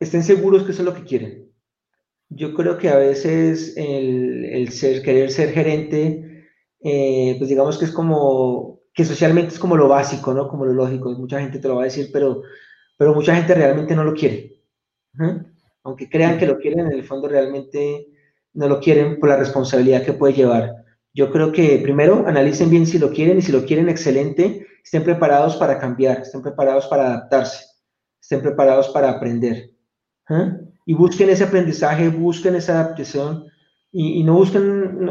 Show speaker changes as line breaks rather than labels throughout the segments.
estén seguros que eso es lo que quieren. Yo creo que a veces el, ser, querer ser gerente, eh, pues digamos que es como, que socialmente es como lo básico, ¿no? Como lo lógico, mucha gente te lo va a decir, pero, pero mucha gente realmente no lo quiere. Aunque crean que lo quieren, en el fondo realmente no lo quieren por la responsabilidad que puede llevar. Yo creo que primero analicen bien si lo quieren y si lo quieren excelente, estén preparados para cambiar, estén preparados para adaptarse, estén preparados para aprender. Y busquen ese aprendizaje, busquen esa adaptación y, no busquen,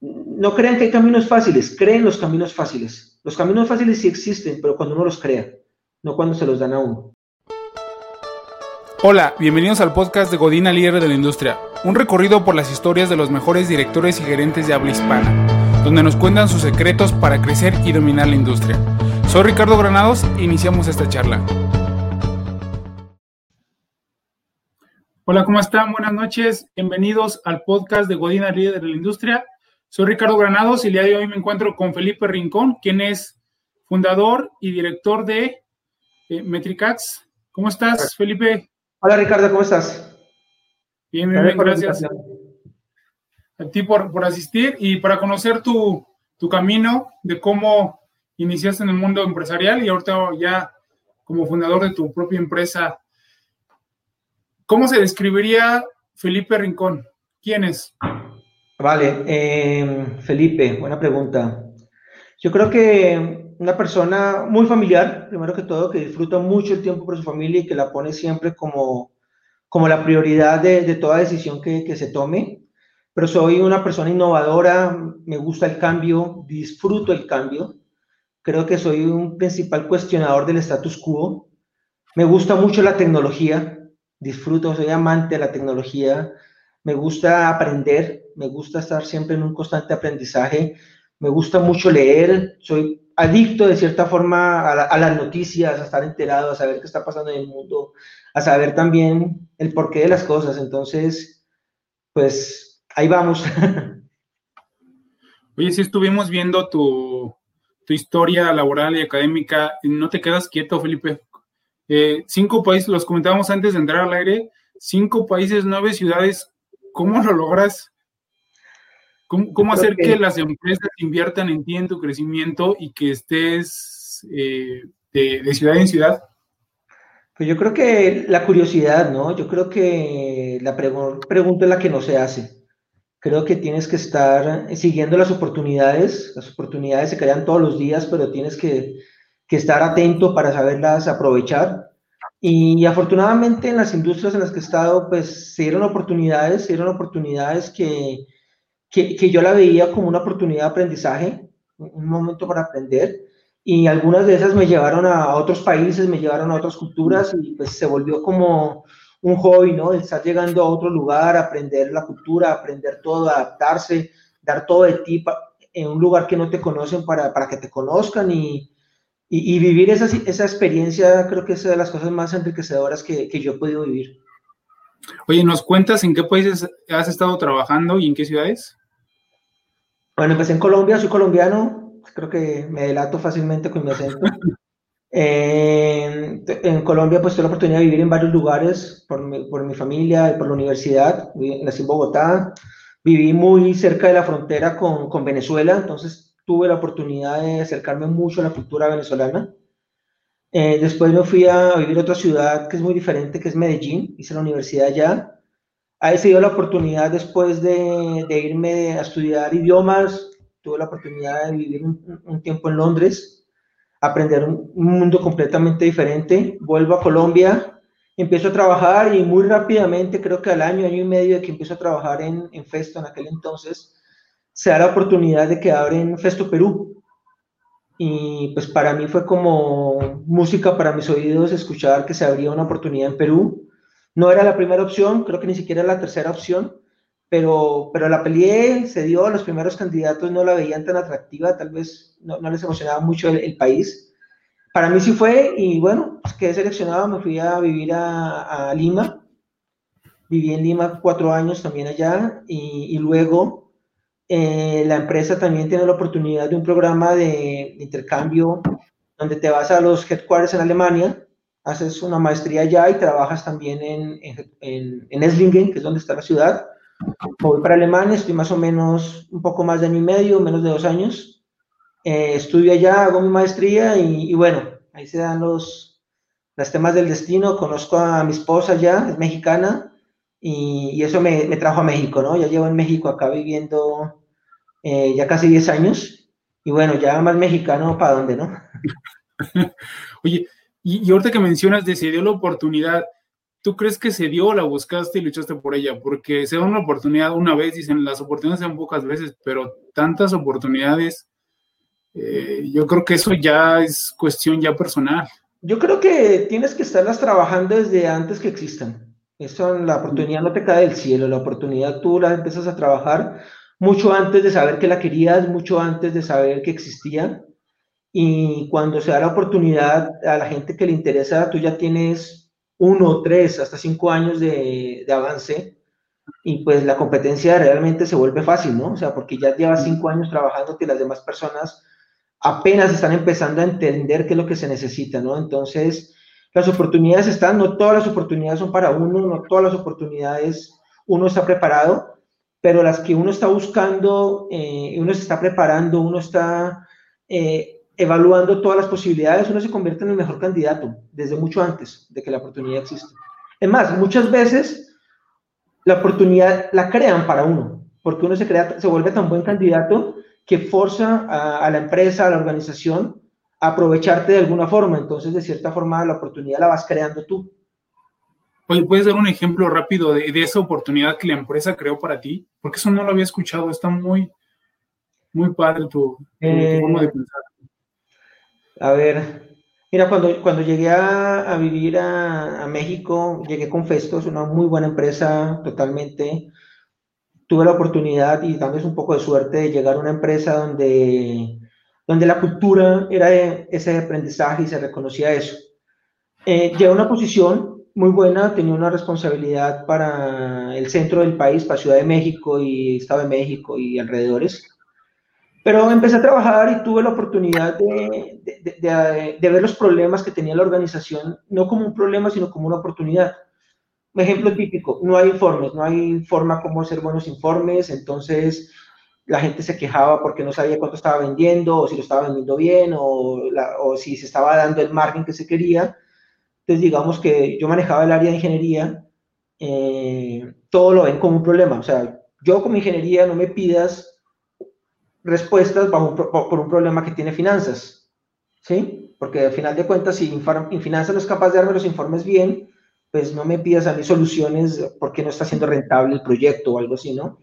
no, crean que hay caminos fáciles, creen los caminos fáciles. Los caminos fáciles sí existen, pero cuando uno los crea, no cuando se los dan a uno.
Hola, bienvenidos al podcast de Godina Líder de la Industria, un recorrido por las historias de los mejores directores y gerentes de habla hispana, donde nos cuentan sus secretos para crecer y dominar la industria. Soy Ricardo Granados e iniciamos esta charla. Hola, ¿cómo están? Buenas noches. Bienvenidos al podcast de Godina Líder de la Industria. Soy Ricardo Granados y el día de hoy me encuentro con Felipe Rincón, quien es fundador y director de eh, Metricax. ¿Cómo estás, Felipe?
Hola Ricardo, ¿cómo estás?
Bien, bien, bien gracias. A ti por, asistir y para conocer tu, camino de cómo iniciaste en el mundo empresarial y ahorita ya como fundador de tu propia empresa. ¿Cómo se describiría Felipe Rincón? ¿Quién es?
Vale, eh, Felipe, buena pregunta. Yo creo que una persona muy familiar, primero que todo, que disfruta mucho el tiempo por su familia y que la pone siempre como, como la prioridad de, de toda decisión que, que, se tome. Pero soy una persona innovadora, me gusta el cambio, disfruto el cambio. Creo que soy un principal cuestionador del status quo. Me gusta mucho la tecnología, disfruto, soy amante de la tecnología. Me gusta aprender, me gusta estar siempre en un constante aprendizaje. Me gusta mucho leer, soy adicto de cierta forma a, las noticias, a estar enterado, a saber qué está pasando en el mundo, a saber también el porqué de las cosas. Entonces, pues ahí vamos.
Oye, si estuvimos viendo tu, historia laboral y académica, no te quedas quieto, Felipe. Eh, cinco países, los comentábamos antes de entrar al aire, cinco países, nueve ciudades, ¿cómo lo logras? ¿Cómo, hacer que... las empresas inviertan en ti, en tu crecimiento y que estés eh, de, ciudad en ciudad?
Pues yo creo que la curiosidad, ¿no? Yo creo que la pregunta es la que no se hace. Creo que tienes que estar siguiendo las oportunidades. Las oportunidades se crean todos los días, pero tienes que, que estar atento para saberlas aprovechar. Y afortunadamente en las industrias en las que he estado, pues se dieron oportunidades, se dieron oportunidades que, que, yo la veía como una oportunidad de aprendizaje, un momento para aprender, y algunas de esas me llevaron a otros países, me llevaron a otras culturas y pues se volvió como un hobby, ¿no? estar llegando a otro lugar, aprender la cultura, aprender todo, adaptarse, dar todo de ti en un lugar que no te conocen para, para que te conozcan y, y, vivir esa, esa, experiencia creo que es de las cosas más enriquecedoras que, que yo he podido vivir.
Oye, ¿nos cuentas en qué países has estado trabajando y en qué ciudades?
Bueno, empecé en Colombia, soy colombiano, creo que me delato fácilmente con mi acento. en Colombia pues tuve la oportunidad de vivir en varios lugares por mi, por mi familia y por la universidad. Nací en Bogotá, viví muy cerca de la frontera con, con, Venezuela, entonces tuve la oportunidad de acercarme mucho a la cultura venezolana. Eh, después me fui a vivir a otra ciudad que es muy diferente, que es Medellín, hice la universidad allá Ahí se dio la oportunidad después de, de, irme a estudiar idiomas, tuve la oportunidad de vivir un, tiempo en Londres, aprender un, mundo completamente diferente. Vuelvo a Colombia, empiezo a trabajar y muy rápidamente, creo que al año, año y medio de que empiezo a trabajar en, en Festo en aquel entonces, se da la oportunidad de que abren Festo Perú. Y pues para mí fue como música para mis oídos escuchar que se abría una oportunidad en Perú no era la primera opción, creo que ni siquiera la tercera opción, pero, pero la peleé, se dio, los primeros candidatos no la veían tan atractiva, tal vez no, les emocionaba mucho el, país. Para mí sí fue, y bueno, pues quedé seleccionado, me fui a vivir a, Lima, viví en Lima cuatro años también allá, y, luego eh, la empresa también tiene la oportunidad de un programa de intercambio donde te vas a los headquarters en Alemania haces una maestría allá y trabajas también en, en, en, Esslingen, que es donde está la ciudad. Voy para Alemania, estoy más o menos un poco más de año y medio, menos de dos años. Eh, estudio allá, hago mi maestría y, bueno, ahí se dan los, los temas del destino. Conozco a mi esposa ya, es mexicana, y, y eso me, me, trajo a México, ¿no? Ya llevo en México acá viviendo eh, ya casi 10 años, y bueno, ya más mexicano, ¿para dónde, no?
Oye, y, ahorita que mencionas de se dio la oportunidad, ¿tú crees que se dio la buscaste y luchaste por ella? Porque se da una oportunidad una vez, dicen, las oportunidades se dan pocas veces, pero tantas oportunidades, eh, yo creo que eso ya es cuestión ya personal.
Yo creo que tienes que estarlas trabajando desde antes que existan. Eso, la oportunidad no te cae del cielo, la oportunidad tú la empiezas a trabajar mucho antes de saber que la querías, mucho antes de saber que existía y cuando se da la oportunidad a la gente que le interesa, tú ya tienes uno, tres, hasta cinco años de, de avance y pues la competencia realmente se vuelve fácil, ¿no? O sea, porque ya llevas cinco años trabajando que las demás personas apenas están empezando a entender qué es lo que se necesita, ¿no? Entonces, las oportunidades están, no todas las oportunidades son para uno, no todas las oportunidades uno está preparado, pero las que uno está buscando, eh, uno se está preparando, uno está eh, evaluando todas las posibilidades, uno se convierte en el mejor candidato desde mucho antes de que la oportunidad exista. Es más, muchas veces la oportunidad la crean para uno, porque uno se, crea, se vuelve tan buen candidato que forza a, la empresa, a la organización, a aprovecharte de alguna forma. Entonces, de cierta forma, la oportunidad la vas creando tú.
Oye, ¿puedes dar un ejemplo rápido de, esa oportunidad que la empresa creó para ti? Porque eso no lo había escuchado, está muy, muy padre tu,
eh, forma de pensar. A ver, mira, cuando, cuando llegué a, vivir a, México, llegué con Festo, es una muy buena empresa, totalmente. Tuve la oportunidad y también un poco de suerte de llegar a una empresa donde, donde la cultura era ese aprendizaje y se reconocía eso. Eh, llegué a una posición muy buena, tenía una responsabilidad para el centro del país, para Ciudad de México y Estado de México y alrededores. Pero empecé a trabajar y tuve la oportunidad de, de, de, ver los problemas que tenía la organización, no como un problema, sino como una oportunidad. Un ejemplo típico, no hay informes, no hay forma cómo hacer buenos informes, entonces la gente se quejaba porque no sabía cuánto estaba vendiendo, o si lo estaba vendiendo bien, o, o si se estaba dando el margen que se quería. Entonces, digamos que yo manejaba el área de ingeniería, eh, todo lo ven como un problema. O sea, yo como ingeniería no me pidas respuestas por un problema que tiene finanzas, ¿sí? Porque al final de cuentas, si finanzas no es capaz de darme los informes bien, pues no me pidas a mí soluciones porque no está siendo rentable el proyecto o algo así, ¿no?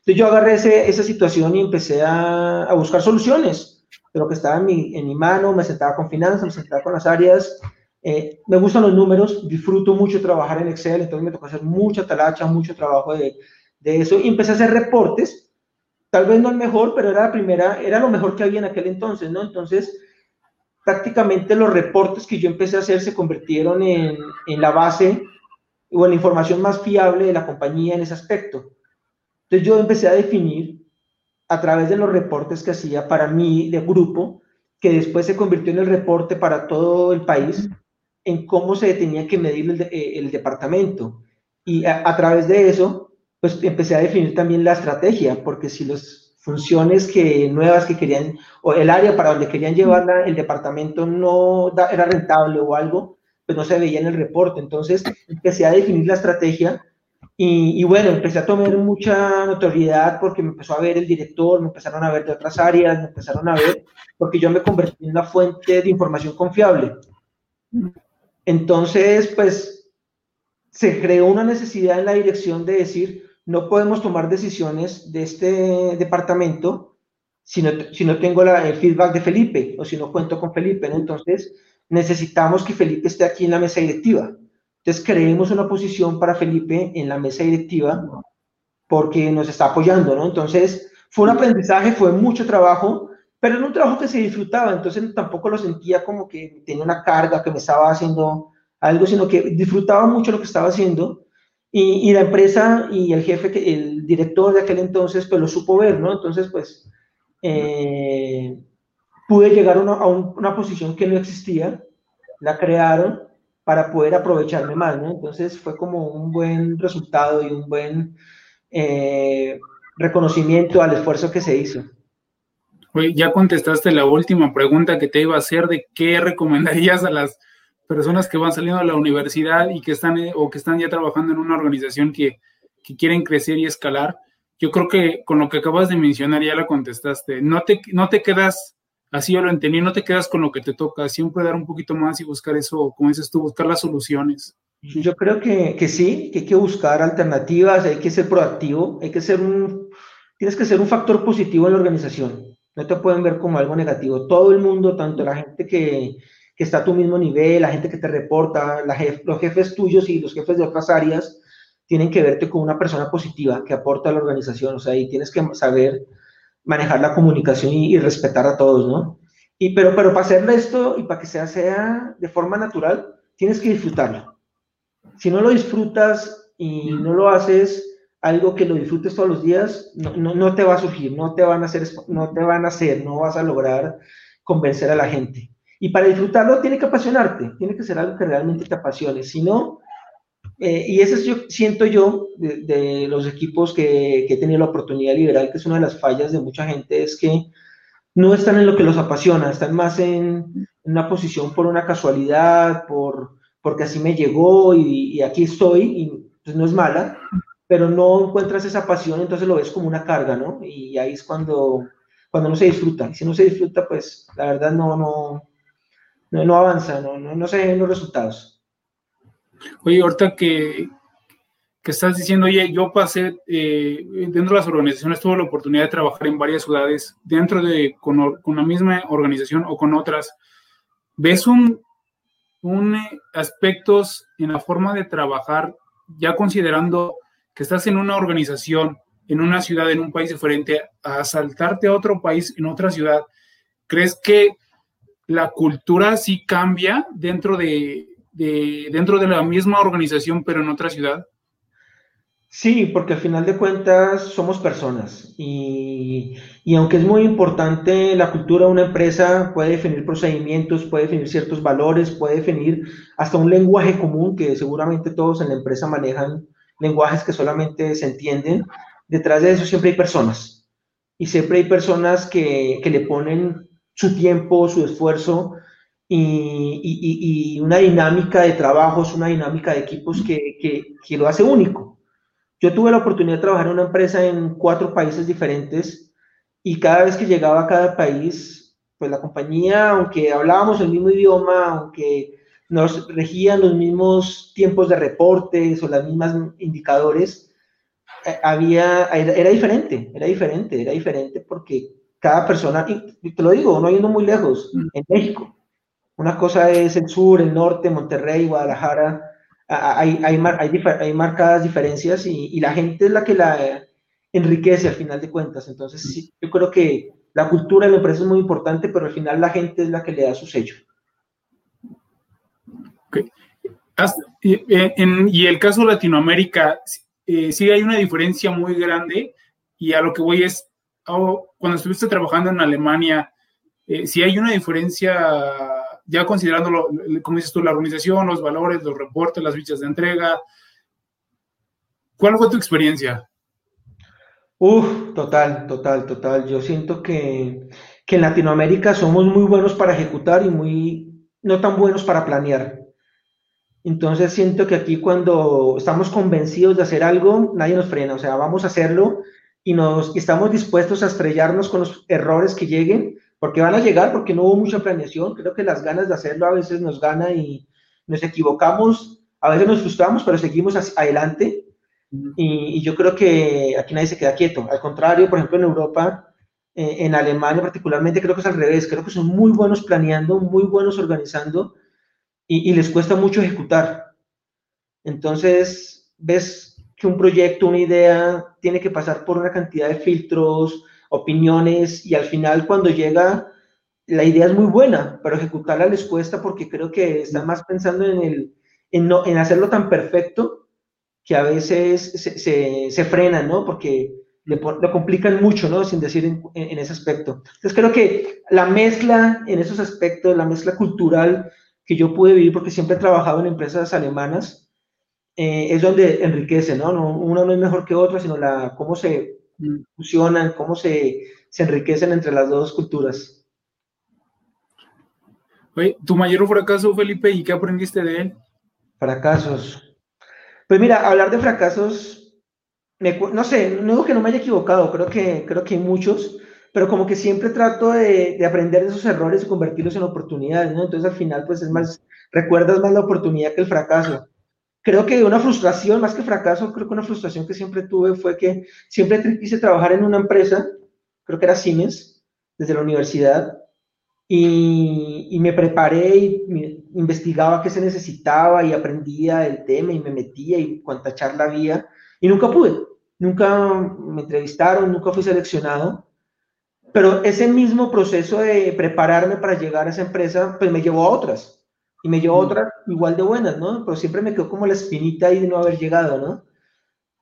Entonces yo agarré ese, esa situación y empecé a, a, buscar soluciones de lo que estaba en mi, en mi, mano, me sentaba con finanzas, me sentaba con las áreas, eh, me gustan los números, disfruto mucho trabajar en Excel, entonces me tocó hacer mucha talacha, mucho trabajo de, de eso y empecé a hacer reportes tal vez no el mejor, pero era la primera, era lo mejor que había en aquel entonces, ¿no? Entonces, prácticamente los reportes que yo empecé a hacer se convirtieron en, en la base o en la información más fiable de la compañía en ese aspecto. Entonces yo empecé a definir a través de los reportes que hacía para mí de grupo, que después se convirtió en el reporte para todo el país, en cómo se tenía que medir el, el departamento. Y a, a, través de eso pues empecé a definir también la estrategia, porque si las funciones que, nuevas que querían, o el área para donde querían llevarla, el departamento no era rentable o algo, pues no se veía en el reporte. Entonces empecé a definir la estrategia y, y, bueno, empecé a tomar mucha notoriedad porque me empezó a ver el director, me empezaron a ver de otras áreas, me empezaron a ver, porque yo me convertí en una fuente de información confiable. Entonces, pues se creó una necesidad en la dirección de decir, no podemos tomar decisiones de este departamento si no, si no tengo la, el feedback de Felipe o si no cuento con Felipe. Entonces, necesitamos que Felipe esté aquí en la mesa directiva. Entonces, creemos una posición para Felipe en la mesa directiva porque nos está apoyando, ¿no? Entonces, fue un aprendizaje, fue mucho trabajo, pero era un trabajo que se disfrutaba, entonces tampoco lo sentía como que tenía una carga, que me estaba haciendo algo, sino que disfrutaba mucho lo que estaba haciendo y, la empresa y el jefe, el director de aquel entonces, pues lo supo ver, ¿no? Entonces, pues, eh, pude llegar a una posición que no existía, la crearon para poder aprovecharme más, ¿no? Entonces fue como un buen resultado y un buen eh, reconocimiento al esfuerzo que se hizo.
Ya contestaste la última pregunta que te iba a hacer de qué recomendarías a las personas que van saliendo de la universidad y que están o que están ya trabajando en una organización que, que quieren crecer y escalar. Yo creo que con lo que acabas de mencionar ya la contestaste. No te, no te quedas así yo lo entendí, no te quedas con lo que te toca, siempre dar un poquito más y buscar eso, como dices tú, buscar las soluciones.
Yo creo que, que sí, que hay que buscar alternativas, hay que ser proactivo, hay que ser un, tienes que ser un factor positivo en la organización, no te pueden ver como algo negativo. Todo el mundo, tanto la gente que, que está a tu mismo nivel, la gente que te reporta, los jefes tuyos y los jefes de otras áreas, tienen que verte como una persona positiva que aporta a la organización, o sea, y tienes que saber manejar la comunicación y, respetar a todos, ¿no? Y, pero, pero para hacerlo esto y para que sea, sea de forma natural, tienes que disfrutarlo. Si no lo disfrutas y no lo haces algo que lo disfrutes todos los días, no, no, no, te va a surgir, no te van a hacer, no te van a hacer, no vas a lograr convencer a la gente. Y para disfrutarlo tiene que apasionarte, tiene que ser algo que realmente te apasione. Si no, eh, y eso yo, siento yo de, los equipos que, he tenido la oportunidad de liderar, que es una de las fallas de mucha gente, es que no están en lo que los apasiona, están más en, una posición por una casualidad, por, porque así me llegó y, aquí estoy, y pues no es mala, pero no encuentras esa pasión, entonces lo ves como una carga, ¿no? Y ahí es cuando, cuando no se disfruta. Y si no se disfruta, pues la verdad no, no, no, no avanza, no, no, no se ven los resultados.
Oye, ahorita que, que estás diciendo, oye, yo pasé eh, dentro de las organizaciones, tuve la oportunidad de trabajar en varias ciudades, dentro de, con, con la misma organización o con otras, ¿ves un, un eh, aspectos en la forma de trabajar, ya considerando que estás en una organización, en una ciudad, en un país diferente, a saltarte a otro país, en otra ciudad, ¿crees que la cultura sí cambia dentro de, dentro de la misma organización, pero en otra ciudad?
Sí, porque al final de cuentas somos personas y, y, aunque es muy importante la cultura de una empresa, puede definir procedimientos, puede definir ciertos valores, puede definir hasta un lenguaje común que seguramente todos en la empresa manejan lenguajes que solamente se entienden. Detrás de eso siempre hay personas y siempre hay personas que, que le ponen su tiempo, su esfuerzo y, una dinámica de trabajos, una dinámica de equipos que, que, lo hace único. Yo tuve la oportunidad de trabajar en una empresa en cuatro países diferentes y cada vez que llegaba a cada país, pues la compañía, aunque hablábamos el mismo idioma, aunque nos regían los mismos tiempos de reportes o las mismas indicadores, eh, había, era, diferente, era diferente, era diferente porque cada persona, y te lo digo, no yendo muy lejos, en México, una cosa es el sur, el norte, Monterrey, Guadalajara. Hay, hay, hay, marcadas diferencias y, la gente es la que la enriquece al final de cuentas. Entonces, sí, yo creo que la cultura de la empresa es muy importante, pero al final la gente es la que le da su
Eh, y el caso de Latinoamérica, eh, sí hay una diferencia muy grande y a lo que voy es, oh, cuando estuviste trabajando en Alemania, eh, si hay una diferencia ya considerando, como dices tú, la organización, los valores, los reportes, las fichas de entrega. ¿Cuál fue tu experiencia?
Uf, total, total, total. Yo siento que, que en Latinoamérica somos muy buenos para ejecutar y muy no tan buenos para planear. Entonces siento que aquí cuando estamos convencidos de hacer algo, nadie nos frena, o sea, vamos a hacerlo y nos y estamos dispuestos a estrellarnos con los errores que lleguen porque van a llegar porque no hubo mucha planeación. Creo que las ganas de hacerlo a veces nos gana y nos equivocamos, a veces nos frustramos, pero seguimos adelante. Y, yo creo que aquí nadie se queda quieto. Al contrario, por ejemplo, en Europa, eh, en Alemania particularmente, creo que es al revés. Creo que son muy buenos planeando, muy buenos organizando y, y les cuesta mucho ejecutar. Entonces, ves que un proyecto, una idea, tiene que pasar por una cantidad de filtros, opiniones y al final cuando llega la idea es muy buena, pero ejecutarla les cuesta porque creo que están más pensando en, el, en, no, en hacerlo tan perfecto que a veces se, se, se frenan, ¿no? Porque lo complican mucho, ¿no? Sin decir en, en, ese aspecto. Entonces creo que la mezcla en esos aspectos, la mezcla cultural, que yo pude vivir porque siempre he trabajado en empresas alemanas, eh, es donde enriquece, ¿no? ¿no? Una no es mejor que otra, sino la, cómo se mm. fusionan, cómo se, se enriquecen entre las dos culturas.
Oye, ¿tu mayor fracaso, Felipe, y qué aprendiste de él?
Fracasos. Pues mira, hablar de fracasos, no sé, no digo que no me haya equivocado, creo que, creo que hay muchos, pero como que siempre trato de, de, aprender de esos errores y convertirlos en oportunidades, ¿no? Entonces al final, pues es más, recuerdas más la oportunidad que el fracaso. Creo que una frustración, más que fracaso, creo que una frustración que siempre tuve fue que siempre quise trabajar en una empresa, creo que era Siemens, desde la universidad, y, y me preparé y investigaba qué se necesitaba y aprendía el tema y me metía y cuánta charla había, y nunca pude, nunca me entrevistaron, nunca fui seleccionado pero ese mismo proceso de prepararme para llegar a esa empresa, pues me llevó a otras. Y me llevó a mm. otras igual de buenas, ¿no? Pero siempre me quedó como la espinita ahí de no haber llegado, ¿no?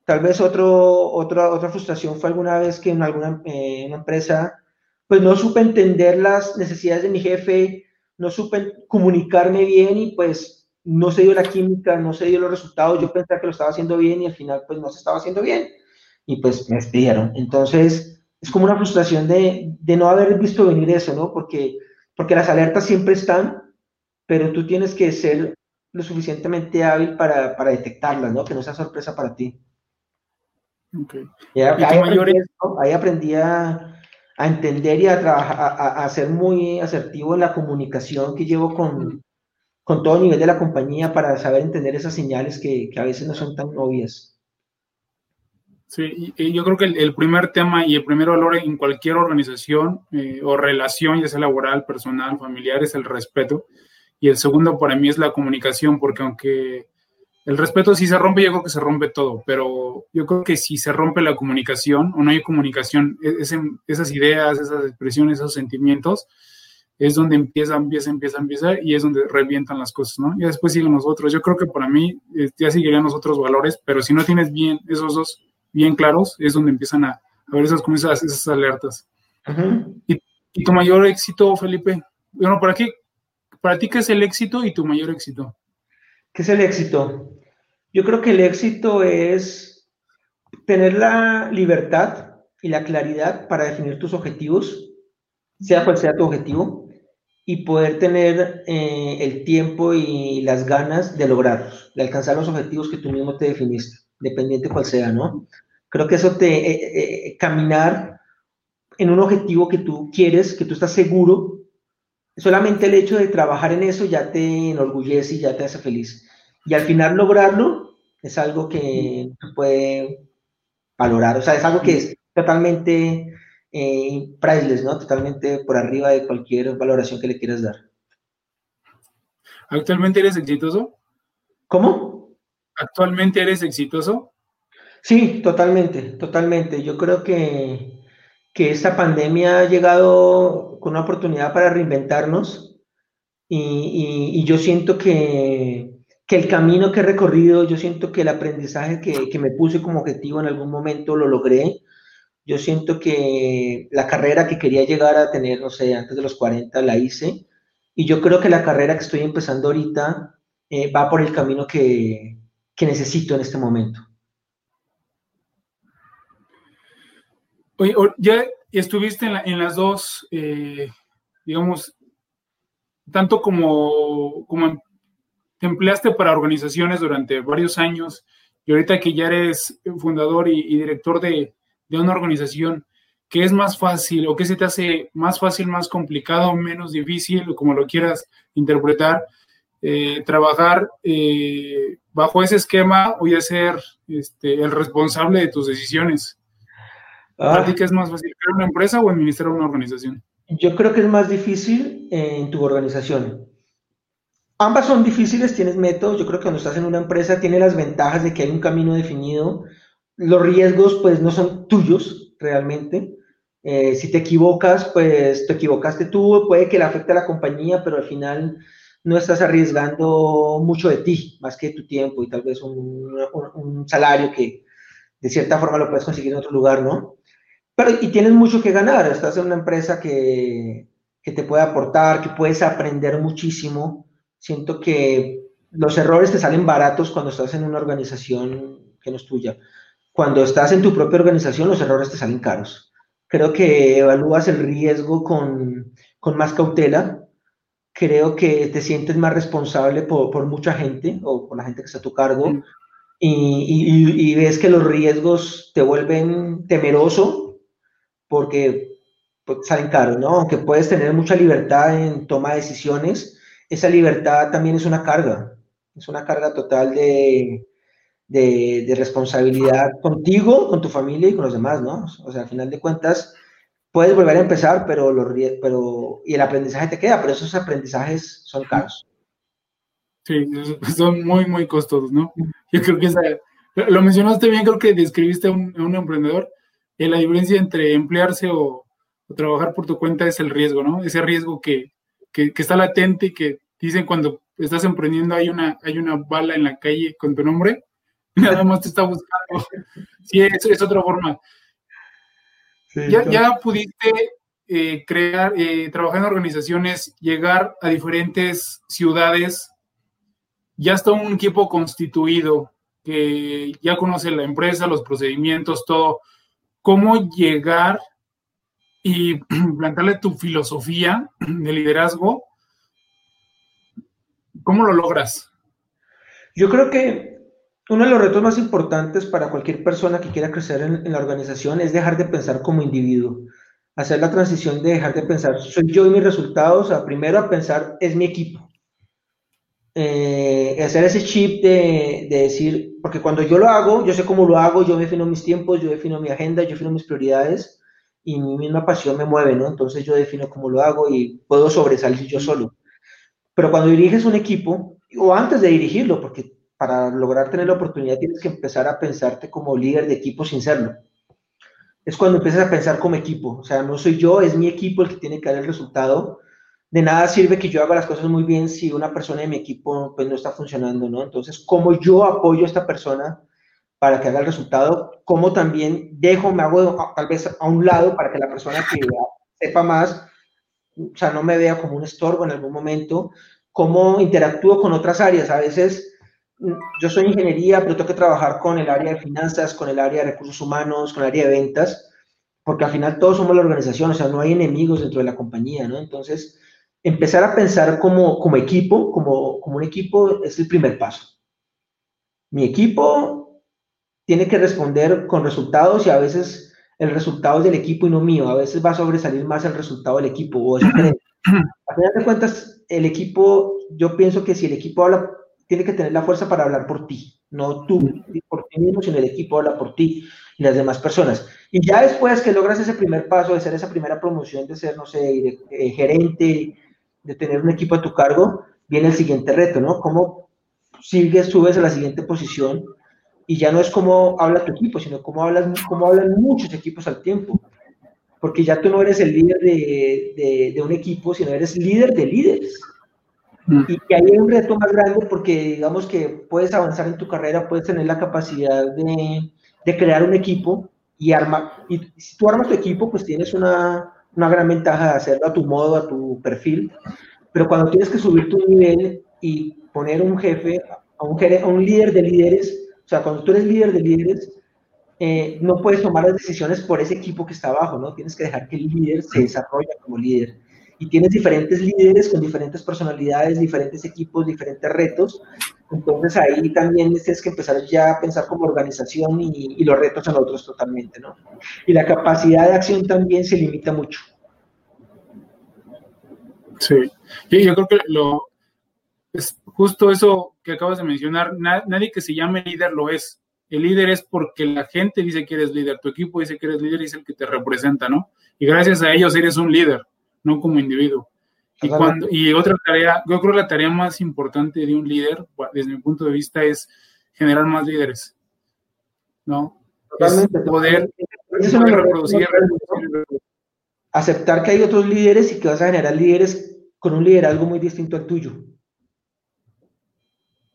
Tal vez otro, otra, otra frustración fue alguna vez que en alguna eh, una empresa, pues no supe entender las necesidades de mi jefe, no supe comunicarme bien y pues no se dio la química, no se dio los resultados. Yo pensaba que lo estaba haciendo bien y al final pues no se estaba haciendo bien. Y pues me despidieron. Entonces, es como una frustración de, de, no haber visto venir eso, ¿no? Porque, porque las alertas siempre están, pero tú tienes que ser lo suficientemente hábil para, para detectarlas, ¿no? Que no sea sorpresa para ti. Okay. ahí, aprendí, ahí, aprendí, a, a, entender y a, trabajar, a, a, ser muy asertivo en la comunicación que llevo con, con todo nivel de la compañía para saber entender esas señales que, que a veces no son tan obvias.
Sí, yo creo que el, primer tema y el primer valor en cualquier organización eh, o relación, ya sea laboral, personal, familiar, es el respeto. Y el segundo para mí es la comunicación, porque aunque el respeto si se rompe, yo creo que se rompe todo, pero yo creo que si se rompe la comunicación o no hay comunicación, e, esas ideas, esas expresiones, esos sentimientos, es donde empieza, empieza, empieza, empieza y es donde revientan las cosas, ¿no? Y después siguen nosotros. Yo creo que para mí eh, ya seguirían los otros valores, pero si no tienes bien esos dos bien claros, es donde empiezan a, a ver esas, esas, esas alertas. y, y, tu mayor éxito, Felipe? Bueno, ¿para, qué, ¿para ti qué es el éxito y tu mayor éxito?
¿Qué es el éxito? Yo creo que el éxito es tener la libertad y la claridad para definir tus objetivos, sea cual sea tu objetivo, y poder tener eh, el tiempo y las ganas de lograrlos, de alcanzar los objetivos que tú mismo te definiste dependiente cual sea, ¿no? Creo que eso te, eh, eh, caminar en un objetivo que tú quieres, que tú estás seguro, solamente el hecho de trabajar en eso ya te enorgullece y ya te hace feliz. Y al final lograrlo es algo que se puede valorar, o sea, es algo que es totalmente eh, priceless, ¿no? Totalmente por arriba de cualquier valoración que le quieras dar.
¿Actualmente eres exitoso?
¿Cómo?
¿Actualmente eres exitoso?
Sí, totalmente, totalmente. Yo creo que, que esta pandemia ha llegado con una oportunidad para reinventarnos y, y, yo siento que, que, el camino que he recorrido, yo siento que el aprendizaje que, que me puse como objetivo en algún momento lo logré. Yo siento que la carrera que quería llegar a tener, no sé, antes de los 40 la hice. Y yo creo que la carrera que estoy empezando ahorita eh, va por el camino que, que necesito en este momento.
Oye, ya estuviste en, las dos, eh, digamos, tanto como, como te empleaste para organizaciones durante varios años y ahorita que ya eres fundador y, director de, de, una organización, ¿qué es más fácil o qué se te hace más fácil, más complicado, menos difícil, o como lo quieras interpretar, eh, trabajar eh, bajo ese esquema voy a ser este, el responsable de tus decisiones. ¿Para ti qué es más fácil, crear una empresa o administrar una organización?
Yo creo que es más difícil en tu organización. Ambas son difíciles, tienes métodos. Yo creo que cuando estás en una empresa tiene las ventajas de que hay un camino definido. Los riesgos, pues, no son tuyos realmente. Eh, si te equivocas, pues te equivocaste tú, puede que le afecte a la compañía, pero al final no estás arriesgando mucho de ti, más que tu tiempo y tal vez un, un, salario que de cierta forma lo puedes conseguir en otro lugar, ¿no? Pero y tienes mucho que ganar, estás en una empresa que, que te puede aportar, que puedes aprender muchísimo Siento que los errores te salen baratos cuando estás en una organización que no es tuya. Cuando estás en tu propia organización, los errores te salen caros. Creo que evalúas el riesgo con, con más cautela. Creo que te sientes más responsable por, por, mucha gente o por la gente que está a tu cargo. Mm. Y, y, y, ves que los riesgos te vuelven temeroso porque pues, salen caros, ¿no? Aunque puedes tener mucha libertad en toma de decisiones, esa libertad también es una carga. Es una carga total de, de, responsabilidad contigo, con tu familia y con los demás, ¿no? O sea, al final de cuentas, puedes volver a empezar, pero, los, pero y el aprendizaje te queda, pero esos aprendizajes son caros.
Sí, son muy, muy costosos, ¿no? Yo creo que lo mencionaste bien, creo que describiste a un, un emprendedor, y la diferencia entre emplearse o, trabajar por tu cuenta es el riesgo, ¿no? Ese riesgo que, que, que, está latente y que dicen cuando estás emprendiendo hay una, hay una bala en la calle con tu nombre nada más te está buscando. Sí, es, es otra forma. Ya, ya, pudiste eh, crear, eh, trabajar en organizaciones, llegar a diferentes ciudades, ya está un equipo constituido que ya conoce la empresa, los procedimientos, todo. ¿Cómo llegar y plantarle tu filosofía de liderazgo? ¿Cómo lo logras?
Yo creo que uno de los retos más importantes para cualquier persona que quiera crecer en, la organización es dejar de pensar como individuo, hacer la transición de dejar de pensar soy yo y mis resultados a primero a pensar es mi equipo. Eh, hacer ese chip de, de, decir, porque cuando yo lo hago, yo sé cómo lo hago, yo defino mis tiempos, yo defino mi agenda, yo defino mis prioridades y mi misma pasión me mueve, ¿no? Entonces yo defino cómo lo hago y puedo sobresalir yo solo. Pero cuando diriges un equipo, o antes de dirigirlo, porque para lograr tener la oportunidad tienes que empezar a pensarte como líder de equipo sin serlo. Es cuando empiezas a pensar como equipo, o sea, no soy yo, es mi equipo el que tiene que dar el resultado. De nada sirve que yo haga las cosas muy bien si una persona de mi equipo pues no está funcionando, ¿no? Entonces, ¿cómo yo apoyo a esta persona para que haga el resultado? ¿Cómo también dejo, me hago tal vez a un lado para que la persona que sepa más, o sea, no me vea como un estorbo en algún momento? ¿Cómo interactúo con otras áreas? A veces yo soy ingeniería, pero tengo que trabajar con el área de finanzas, con el área de recursos humanos, con el área de ventas, porque al final todos somos la organización, o sea, no hay enemigos dentro de la compañía, ¿no? Entonces, empezar a pensar como, como equipo, como, como un equipo, es el primer paso. Mi equipo tiene que responder con resultados y a veces el resultado es del equipo y no mío, a veces va a sobresalir más el resultado del equipo. O a final de cuentas, el equipo, yo pienso que si el equipo habla tiene que tener la fuerza para hablar por ti, no tú por ti mismo, sino el equipo habla por ti y las demás personas. Y ya después que logras ese primer paso de ser esa primera promoción, de ser, no sé, eh, gerente, de tener un equipo a tu cargo, viene el siguiente reto, ¿no? ¿Cómo sigues, subes a la siguiente posición? Y ya no es cómo habla tu equipo, sino cómo, hablas, cómo hablan muchos equipos al tiempo. Porque ya tú no eres el líder de, de, de un equipo, sino eres líder de líderes. Y que hay un reto más grande porque digamos que puedes avanzar en tu carrera, puedes tener la capacidad de, de crear un equipo y armar, y si tú armas tu equipo, pues tienes una, una, gran ventaja de hacerlo a tu modo, a tu perfil, pero cuando tienes que subir tu nivel y poner un jefe, a un, a un líder de líderes, o sea, cuando tú eres líder de líderes, eh, no puedes tomar las decisiones por ese equipo que está abajo, ¿no? Tienes que dejar que el líder se desarrolle como líder y tienes diferentes líderes con diferentes personalidades, diferentes equipos, diferentes retos. Entonces ahí también tienes que empezar ya a pensar como organización y, los retos son otros totalmente, ¿no? Y la capacidad de acción también se limita mucho.
Sí, yo, creo que lo es justo eso que acabas de mencionar. nadie que se llame líder lo es. El líder es porque la gente dice que eres líder, tu equipo dice que eres líder y es el que te representa, ¿no? Y gracias a ellos eres un líder no como individuo. Y, cuando, y otra tarea, yo creo que la tarea más importante de un líder, desde mi punto de vista, es generar más líderes. ¿No? poder,
reproducir, Aceptar que hay otros líderes y que vas a generar líderes con un liderazgo muy distinto al tuyo.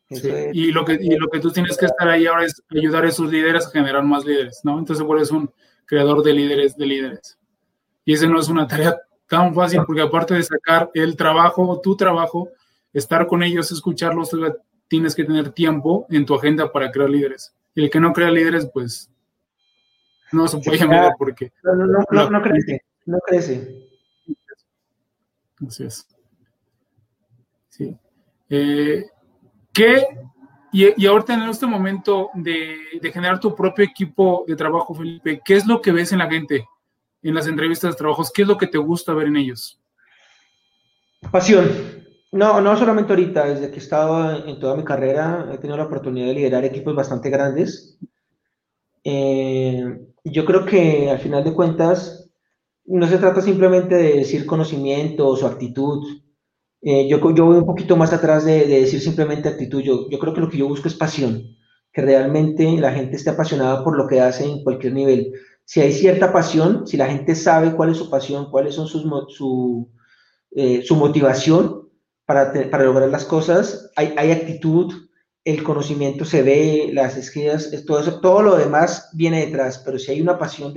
y, lo que, y lo que tú tienes que estar ahí ahora es ayudar a esos líderes a generar más líderes, ¿no? Entonces vuelves un creador de líderes de líderes. Y esa no es una tarea tan fácil porque aparte de sacar el trabajo, tu trabajo, estar con ellos, escucharlos, tienes que tener tiempo en tu agenda para crear líderes. Y el que no crea líderes, pues no se puede llamar porque...
No, no, no, no, crece, no crece.
Así es. Sí. Eh, ¿Qué y, y, ahorita en este momento de, de, generar tu propio equipo de trabajo, Felipe, ¿qué es lo que ves en la gente, en las entrevistas de trabajos? ¿Qué es lo que te gusta ver en ellos?
Pasión. No, no solamente ahorita, desde que he estado en toda mi carrera, he tenido la oportunidad de liderar equipos bastante grandes. Eh, yo creo que al final de cuentas, no se trata simplemente de decir conocimientos o actitud, eh, yo, yo voy un poquito más atrás de, decir simplemente actitud. Yo, yo creo que lo que yo busco es pasión, que realmente la gente esté apasionada por lo que hace en cualquier nivel. Si hay cierta pasión, si la gente sabe cuál es su pasión, cuáles son sus, su, eh, su motivación para, para, lograr las cosas, hay, hay, actitud, el conocimiento se ve, las esquinas, todo eso, todo lo demás viene detrás, pero si hay una pasión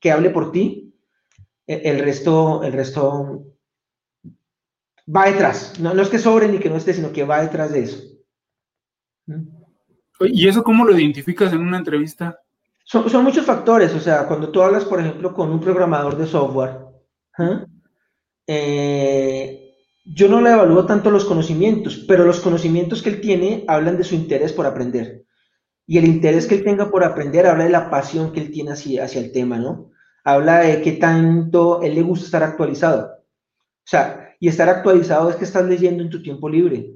que hable por ti, el, el resto, el resto va detrás. No, no es que sobre ni que no esté, sino que va detrás de eso.
¿Y eso cómo lo identificas en una entrevista?
Son, son muchos factores. O sea, cuando tú hablas, por ejemplo, con un programador de software, eh, yo no le evalúo tanto los conocimientos, pero los conocimientos que él tiene hablan de su interés por aprender. Y el interés que él tenga por aprender habla de la pasión que él tiene hacia, hacia el tema, ¿no? Habla de qué tanto él le gusta estar actualizado. O sea, y estar actualizado es que estás leyendo en tu tiempo libre.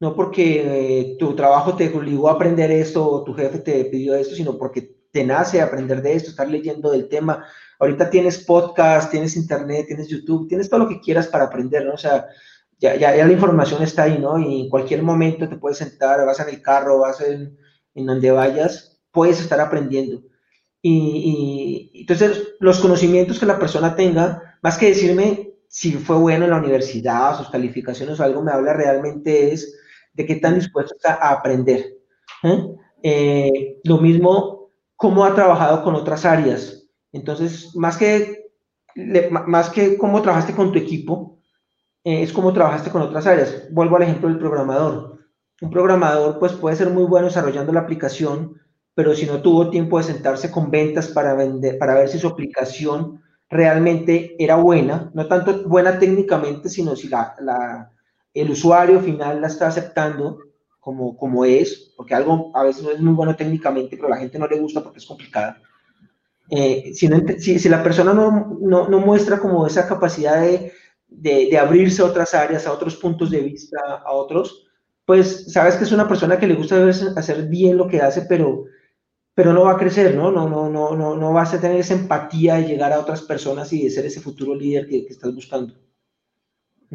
No porque eh, tu trabajo te obligó a aprender esto o tu jefe te pidió esto, sino porque te nace aprender de esto, estar leyendo del tema. Ahorita tienes podcast, tienes internet, tienes YouTube, tienes todo lo que quieras para aprender, ¿no? O sea, ya, ya, ya la información está ahí, ¿no? Y en cualquier momento te puedes sentar, vas en el carro, vas en, en donde vayas, puedes estar aprendiendo. Y, y, entonces los conocimientos que la persona tenga, más que decirme si fue bueno en la universidad, sus calificaciones o algo, me habla realmente es de qué tan dispuesto está a aprender. ¿eh? Eh, lo mismo, cómo ha trabajado con otras áreas. Entonces, más que, más que cómo trabajaste con tu equipo, eh, es cómo trabajaste con otras áreas. Vuelvo al ejemplo del programador. Un programador pues puede ser muy bueno desarrollando la aplicación, pero si no tuvo tiempo de sentarse con ventas para, vender, para ver si su aplicación realmente era buena, no tanto buena técnicamente, sino si la, el usuario final la está aceptando como, como es, porque algo a veces no es muy bueno técnicamente, pero a la gente no le gusta porque es complicada. Eh, si, si, si, la persona no, no, no, muestra como esa capacidad de, de, de, abrirse a otras áreas, a otros puntos de vista, a otros, pues sabes que es una persona que le gusta hacer bien lo que hace, pero pero no va a crecer, ¿no? No, no, no, no, no vas a tener esa empatía de llegar a otras personas y de ser ese futuro líder que, que estás buscando.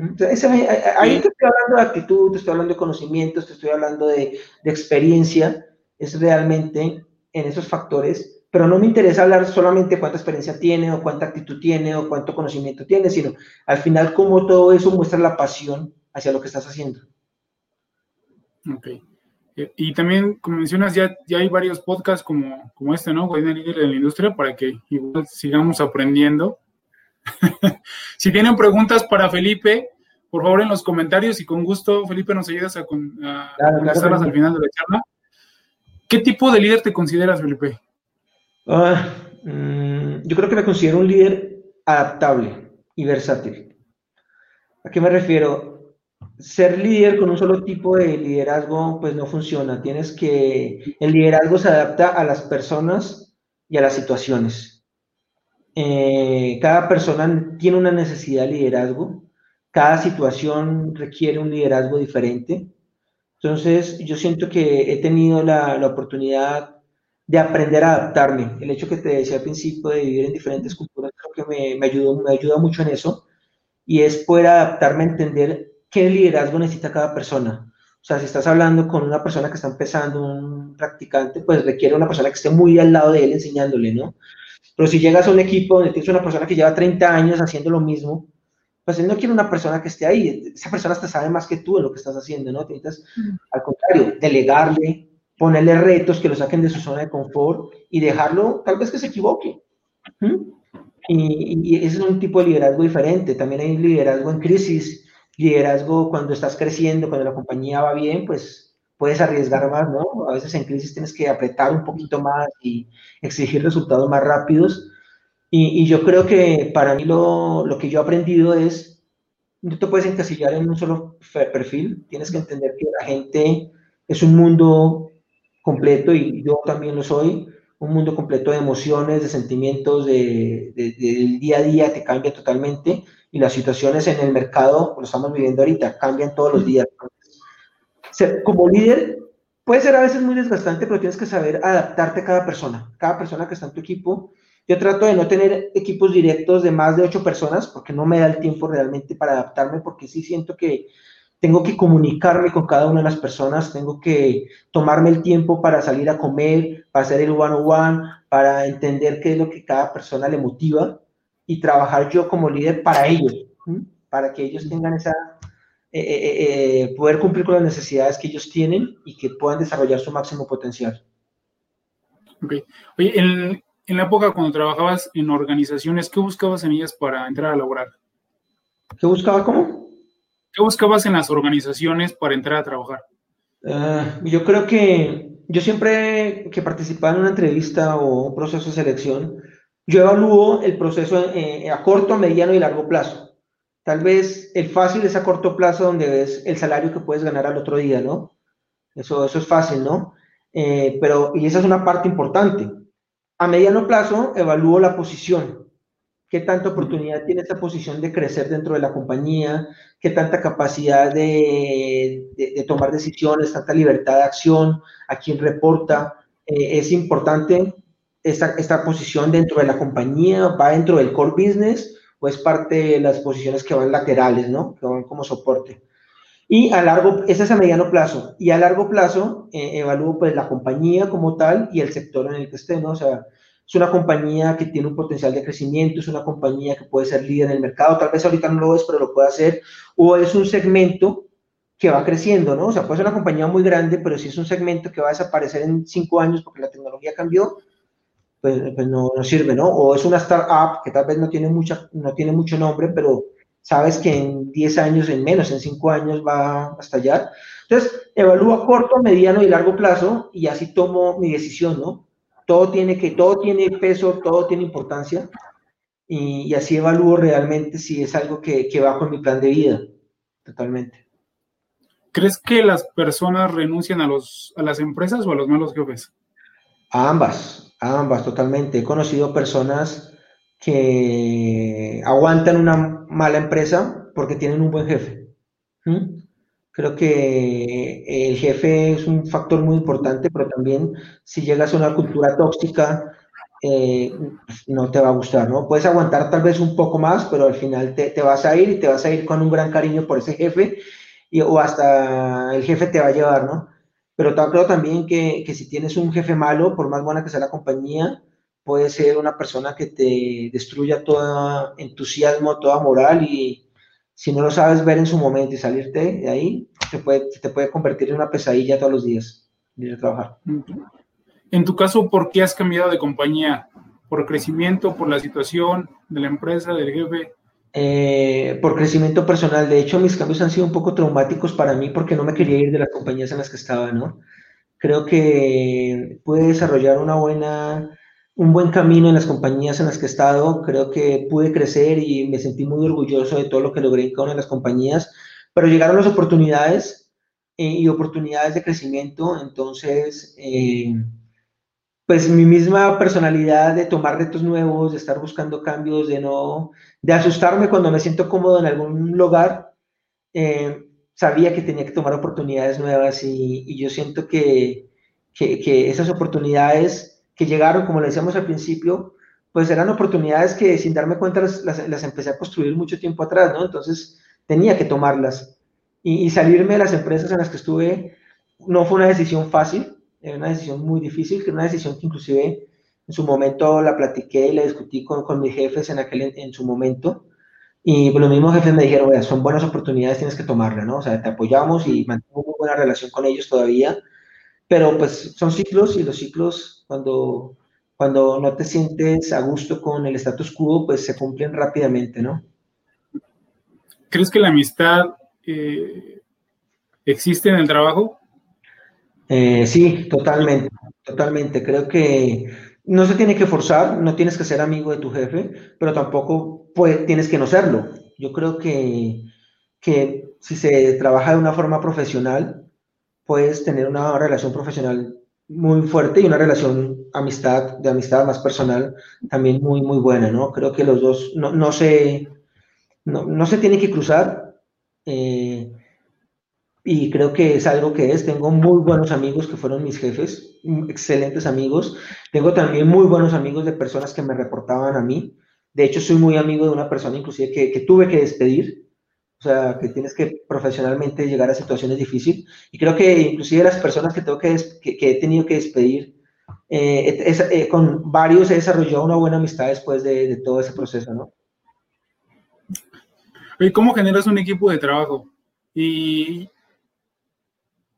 Entonces, ahí te estoy hablando de actitud, te estoy hablando de conocimientos, te estoy hablando de, de experiencia, es realmente en esos factores, pero no me interesa hablar solamente cuánta experiencia tiene o cuánta actitud tiene o cuánto conocimiento tiene, sino al final cómo todo eso muestra la pasión hacia lo que estás haciendo.
Ok. Y también, como mencionas, ya, ya hay varios podcasts como, como este, ¿no? Líder de la industria, para que igual sigamos aprendiendo. si tienen preguntas para Felipe, por favor en los comentarios y con gusto, Felipe, nos ayudas a, a contestarlas al final de la charla. ¿Qué tipo de líder te consideras, Felipe?
Uh, yo creo que me considero un líder adaptable y versátil. ¿A qué me refiero? ser líder con un solo tipo de liderazgo, pues no funciona. Tienes que, el liderazgo se adapta a las personas y a las situaciones. Eh, cada persona tiene una necesidad de liderazgo, cada situación requiere un liderazgo diferente. Entonces, yo siento que he tenido la, oportunidad de aprender a adaptarme. El hecho que te decía al principio de vivir en diferentes culturas creo que me, me ayuda mucho en eso. Y es poder adaptarme a entender qué liderazgo necesita cada persona. O sea, si estás hablando con una persona que está empezando, un practicante, pues requiere una persona que esté muy al lado de él enseñándole, ¿no? Pero si llegas a un equipo donde tienes una persona que lleva 30 años haciendo lo mismo, pues él no quiere una persona que esté ahí. Esa persona hasta sabe más que tú en lo que estás haciendo, ¿no? Necesitas, mm. al contrario, delegarle, ponerle retos que lo saquen de su zona de confort y dejarlo, tal vez que se equivoque. Y, y, ese es un tipo de liderazgo diferente. También hay liderazgo en crisis, liderazgo cuando estás creciendo, cuando la compañía va bien, pues puedes arriesgar más, ¿no? A veces en crisis tienes que apretar un poquito más y exigir resultados más rápidos. Y, yo creo que para mí lo, lo, que yo he aprendido es, no te puedes encasillar en un solo perfil, tienes que entender que la gente es un mundo completo y yo también lo soy, un mundo completo de emociones, de sentimientos, de, del día a día que cambia totalmente y las situaciones en el mercado, lo estamos viviendo ahorita, cambian todos los días. Como líder puede ser a veces muy desgastante, pero tienes que saber adaptarte a cada persona, cada persona que está en tu equipo. Yo trato de no tener equipos directos de más de ocho personas porque no me da el tiempo realmente para adaptarme, porque sí siento que tengo que comunicarme con cada una de las personas, tengo que tomarme el tiempo para salir a comer, para hacer el one-on-one, para entender qué es lo que cada persona le motiva y trabajar yo como líder para ellos, para que ellos tengan esa, eh, eh, eh, poder cumplir con las necesidades que ellos tienen y que puedan desarrollar su máximo potencial.
Ok. Oye, en, en la época cuando trabajabas en organizaciones, ¿qué buscabas en ellas para entrar a laborar?
¿Qué buscaba cómo?
¿Qué buscabas en las organizaciones para entrar a trabajar?
Ah, yo creo que yo siempre que participaba en una entrevista o un proceso de selección, yo evalúo el proceso eh, a corto, mediano y largo plazo. Tal vez el fácil es a corto plazo donde ves el salario que puedes ganar al otro día, ¿no? Eso, eso es fácil, ¿no? Eh, pero, y esa es una parte importante. A mediano plazo evalúo la posición qué tanta oportunidad tiene esa posición de crecer dentro de la compañía, qué tanta capacidad de, tomar decisiones, tanta libertad de acción, a quién reporta. Eh, es importante esta, esta posición dentro de la compañía, va dentro del core business o parte de las posiciones que van laterales, ¿no? Que van como soporte. Y a largo, ese es a mediano plazo. Y a largo plazo eh, evalúo pues la compañía como tal y el sector en el que esté, ¿no? O sea, es una compañía que tiene un potencial de crecimiento, es una compañía que puede ser líder en el mercado, tal vez ahorita no lo es, pero lo puede hacer, o es un segmento que va creciendo, ¿no? O sea, puede ser una compañía muy grande, pero si es un segmento que va a desaparecer en cinco años porque la tecnología cambió, pues, pues no, no, sirve, ¿no? O es una startup que tal vez no tiene, mucha, no tiene mucho nombre, pero sabes que en 10 años, en menos, en 5 años va a estallar. Entonces, evalúo a corto, mediano y largo plazo y así tomo mi decisión, ¿no? todo tiene, que, todo tiene peso, todo tiene importancia y, así evalúo realmente si es algo que, que va con mi plan de vida, totalmente.
¿Crees que las personas renuncian a, los, a las empresas o a los malos jefes?
A ambas, ambas, totalmente. He conocido personas que aguantan una mala empresa porque tienen un buen jefe. Creo que el jefe es un factor muy importante, pero también si llegas a una cultura tóxica, eh, no te va a gustar, ¿no? Puedes aguantar tal vez un poco más, pero al final te, te, vas a ir y te vas a ir con un gran cariño por ese jefe y, o hasta el jefe te va a llevar, ¿no? Pero creo también que, que si tienes un jefe malo, por más buena que sea la compañía, puede ser una persona que te destruya todo entusiasmo, toda moral y, si no lo sabes ver en su momento y salirte de ahí, te puede, te puede convertir en una pesadilla todos los días de trabajar.
En tu caso, ¿por qué has cambiado de compañía? ¿Por crecimiento, por la situación de la empresa, del jefe?
Eh, por crecimiento personal. De hecho, mis cambios han sido un poco traumáticos para mí porque no me quería ir de las compañías en las que estaba, ¿no? Creo que pude desarrollar una buena un buen camino en las compañías en las que he estado. Creo que pude crecer y me sentí muy orgulloso de todo lo que logré en cada una de las compañías, pero llegaron las oportunidades eh, y oportunidades de crecimiento. Entonces, eh, pues mi misma personalidad de tomar retos nuevos, de estar buscando cambios, de no, de asustarme cuando me siento cómodo en algún lugar, eh, sabía que tenía que tomar oportunidades nuevas y, yo siento que, que, esas oportunidades que llegaron, como le decíamos al principio, pues eran oportunidades que sin darme cuenta las, empecé a construir mucho tiempo atrás, ¿no? Entonces tenía que tomarlas. Y, salirme de las empresas en las que estuve no fue una decisión fácil, era una decisión muy difícil, que una decisión que inclusive en su momento la platiqué y la discutí con, con mis jefes en, aquel, en su momento. Y los mismos jefes me dijeron, son buenas oportunidades, tienes que tomarlas, ¿no? O sea, te apoyamos y mantengo muy buena relación con ellos todavía pero pues son ciclos y los ciclos cuando, cuando no te sientes a gusto con el status quo, pues se cumplen rápidamente, ¿no?
¿Crees que la amistad eh, existe en el trabajo?
Eh, sí, totalmente, totalmente. Creo que no se tiene que forzar, no tienes que ser amigo de tu jefe, pero tampoco tienes que no serlo. Yo creo que, que si se trabaja de una forma profesional, puedes tener una relación profesional muy fuerte y una relación amistad, de amistad más personal también muy, muy buena, ¿no? Creo que los dos no, no se, no, no, se tienen que cruzar eh, y creo que es algo que es. Tengo muy buenos amigos que fueron mis jefes, excelentes amigos. Tengo también muy buenos amigos de personas que me reportaban a mí. De hecho, soy muy amigo de una persona inclusive que, que tuve que despedir o sea, que tienes que profesionalmente llegar a situaciones difíciles. Y creo que inclusive las personas que, tengo que, que, he tenido que despedir, eh, eh, con varios he desarrollado una buena amistad después de, de todo ese proceso, ¿no?
¿Y cómo generas un equipo de trabajo? Y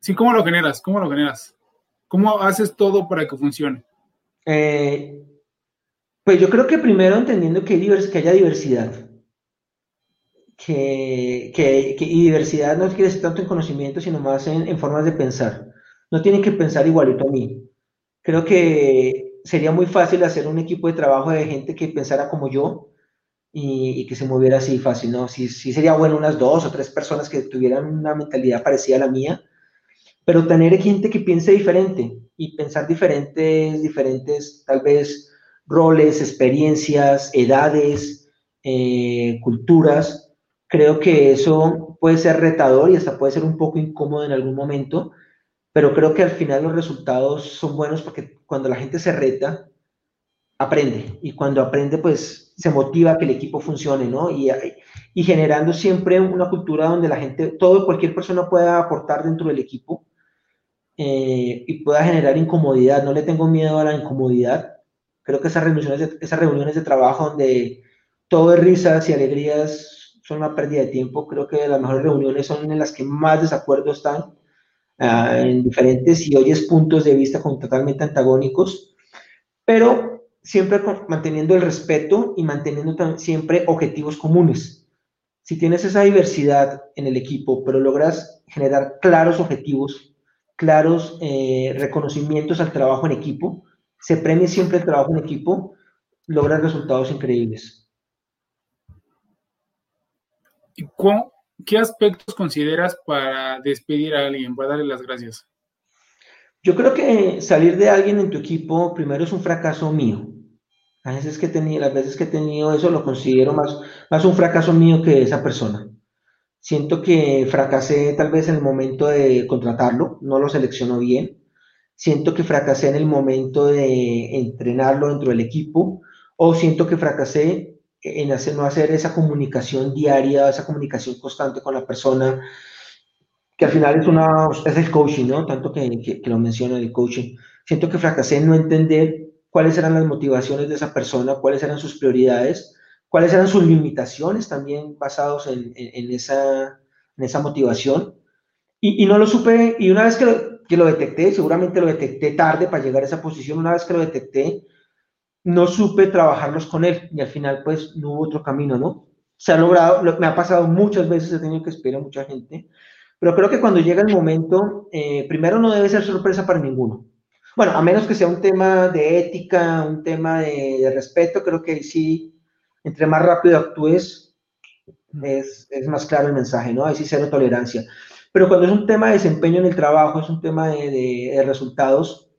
sí, ¿cómo lo generas? ¿Cómo lo generas? ¿Cómo haces todo para que funcione?
Eh, pues yo creo que primero entendiendo que, que haya diversidad que, que, y diversidad no quiere decir tanto en conocimiento, sino más en, formas de pensar. No tienen que pensar igualito a mí. Creo que sería muy fácil hacer un equipo de trabajo de gente que pensara como yo y, que se moviera así fácil, ¿no? Sí, sí sería bueno unas dos o tres personas que tuvieran una mentalidad parecida a la mía, pero tener gente que piense diferente y pensar diferentes, diferentes tal vez roles, experiencias, edades, eh, culturas, Creo que eso puede ser retador y hasta puede ser un poco incómodo en algún momento, pero creo que al final los resultados son buenos porque cuando la gente se reta, aprende y cuando aprende pues se motiva que el equipo funcione, ¿no? Y, y generando siempre una cultura donde la gente, todo, cualquier persona pueda aportar dentro del equipo eh, y pueda generar incomodidad. No le tengo miedo a la incomodidad. Creo que esas reuniones esas reuniones de trabajo donde todo es risas y alegrías son una pérdida de tiempo. Creo que las mejores reuniones son en las que más desacuerdo están ah, en diferentes y oyes puntos de vista con totalmente antagónicos, pero siempre manteniendo el respeto y manteniendo siempre objetivos comunes. Si tienes esa diversidad en el equipo, pero logras generar claros objetivos, claros eh, reconocimientos al trabajo en equipo, se premia siempre el trabajo en equipo, logras resultados increíbles.
¿Qué aspectos consideras para despedir a alguien, para darle las gracias?
Yo creo que salir de alguien en tu equipo primero es un fracaso mío. Las veces que he tenido, las veces que he tenido eso lo considero más, más un fracaso mío que esa persona. Siento que fracasé tal vez en el momento de contratarlo, no lo seleccionó bien. Siento que fracasé en el momento de entrenarlo dentro del equipo o siento que fracasé en hacer, no hacer esa comunicación diaria, esa comunicación constante con la persona, que al final es, una, es el coaching, ¿no? Tanto que, que, lo menciona el coaching. Siento que fracasé en no entender cuáles eran las motivaciones de esa persona, cuáles eran sus prioridades, cuáles eran sus limitaciones también basados en, en, esa, en esa motivación. Y, y, no lo supe, y una vez que lo, que lo detecté, seguramente lo detecté tarde para llegar a esa posición, una vez que lo detecté, no supe trabajarlos con él y al final pues no hubo otro camino, ¿no? Se ha logrado, me ha pasado muchas veces, he tenido que esperar a mucha gente, pero creo que cuando llega el momento, eh, primero no debe ser sorpresa para ninguno. Bueno, a menos que sea un tema de ética, un tema de, respeto, creo que sí, entre más rápido actúes, es, es, más claro el mensaje, ¿no? Ahí sí cero tolerancia. Pero cuando es un tema de desempeño en el trabajo, es un tema de, de, resultados,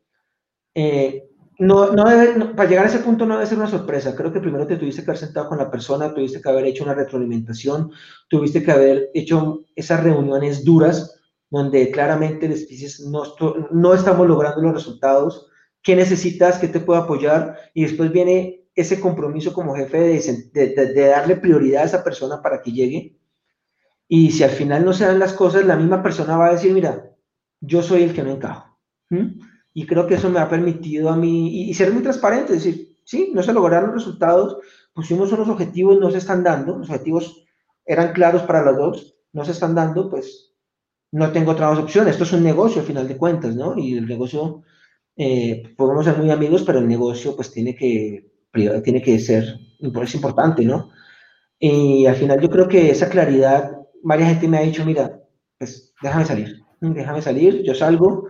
eh, no, no debe, para llegar a ese punto no debe ser una sorpresa. Creo que primero te tuviste que haber sentado con la persona, tuviste que haber hecho una retroalimentación, tuviste que haber hecho esas reuniones duras donde claramente les dices, no, no estamos logrando los resultados, qué necesitas, qué te puedo apoyar, y después viene ese compromiso como jefe de, de, darle prioridad a esa persona para que llegue. Y si al final no se dan las cosas, la misma persona va a decir, mira, yo soy el que no encajo. Y creo que eso me ha permitido a mí, y, ser muy transparente, es decir, sí, no se lograron los resultados, pusimos unos objetivos, no se están dando, los objetivos eran claros para los dos, no se están dando, pues no tengo otras opciones. Esto es un negocio al final de cuentas, ¿no? Y el negocio, eh, podemos ser muy amigos, pero el negocio pues tiene que, tiene que ser, es importante, ¿no? Y al final yo creo que esa claridad varias gente me ha dicho, mira, pues déjame salir, déjame salir, yo salgo,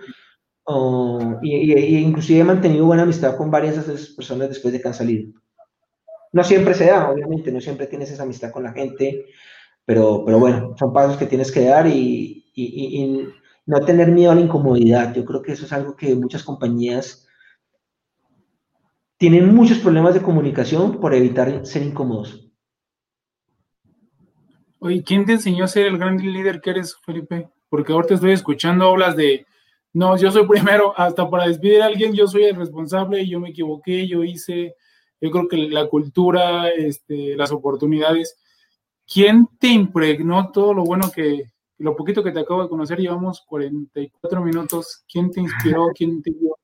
y, inclusive he mantenido buena amistad con varias de esas personas después de que han salido. No siempre se da, obviamente, no siempre tienes esa amistad con la gente, pero, pero bueno, son pasos que tienes que dar y, y no tener miedo a la incomodidad. Yo creo que eso es algo que muchas compañías tienen muchos problemas de comunicación por evitar ser incómodos.
Oye, ¿quién te enseñó a ser el gran líder que eres, Felipe? Porque ahora te estoy escuchando, hablas de, no, yo soy primero, hasta para despedir a alguien, yo soy el responsable, yo me equivoqué, yo hice, yo creo que la cultura, este, las oportunidades. ¿Quién te impregnó todo lo bueno que, lo poquito que te acabo de conocer, llevamos 44 minutos? ¿Quién te inspiró? ¿Quién te dio?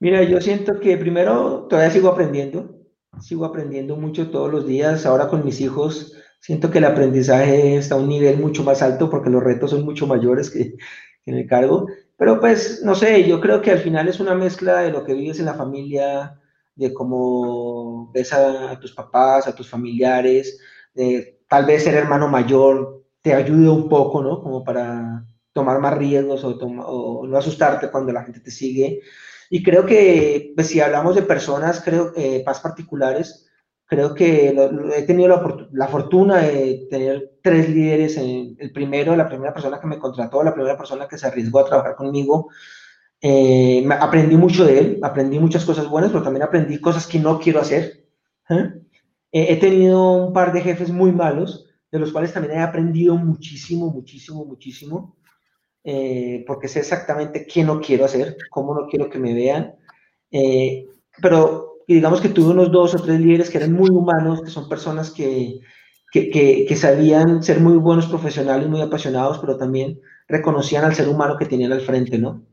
Mira, yo siento que primero todavía sigo aprendiendo, sigo aprendiendo mucho todos los días. Ahora con mis hijos siento que el aprendizaje está a un nivel mucho más alto porque los retos son mucho mayores que, en el cargo. Pero pues, no sé, yo creo que al final es una mezcla de lo que vives en la familia, de cómo ves a, tus papás, a tus familiares, de tal vez ser hermano mayor te ayude un poco, ¿no? Como para tomar más riesgos o, o no asustarte cuando la gente te sigue. Y creo que, pues si hablamos de personas, creo que más particulares, creo que he tenido la, fortuna de tener tres líderes. el primero, la primera persona que me contrató, la primera persona que se arriesgó a trabajar conmigo. Eh, aprendí mucho de él, aprendí muchas cosas buenas, pero también aprendí cosas que no quiero hacer. ¿eh? he tenido un par de jefes muy malos, de los cuales también he aprendido muchísimo, muchísimo, muchísimo, eh, porque sé exactamente qué no quiero hacer, cómo no quiero que me vean. pero y digamos que tuve unos dos o tres líderes que eran muy humanos, que son personas que, que, que, sabían ser muy buenos profesionales, muy apasionados, pero también reconocían al ser humano que tenían al frente, ¿no?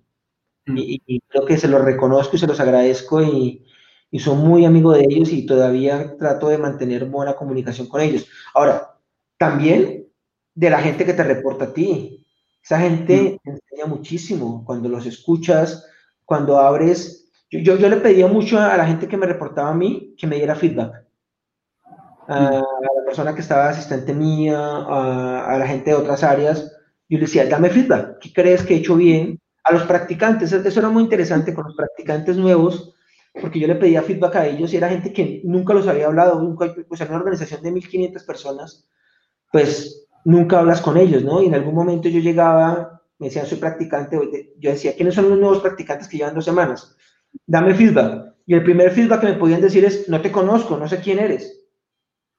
Mm. Y, creo que se los reconozco y se los agradezco y, y son muy amigos de ellos y todavía trato de mantener buena comunicación con ellos. Ahora, también de la gente que te reporta a ti. Esa gente mm. enseña muchísimo cuando los escuchas, cuando abres yo, yo, le pedía mucho a la gente que me reportaba a mí que me diera feedback. A, la persona que estaba asistente mía, a, la gente de otras áreas, yo le decía, dame feedback, ¿qué crees que he hecho bien? A los practicantes, eso era muy interesante con los practicantes nuevos, porque yo le pedía feedback a ellos y era gente que nunca los había hablado, nunca, pues en una organización de 1500 personas, pues nunca hablas con ellos, ¿no? Y en algún momento yo llegaba, me decían, soy practicante, yo decía, ¿quiénes son los nuevos practicantes que llevan dos semanas? dame feedback. Y el primer feedback que me podían decir es, no te conozco, no sé quién eres.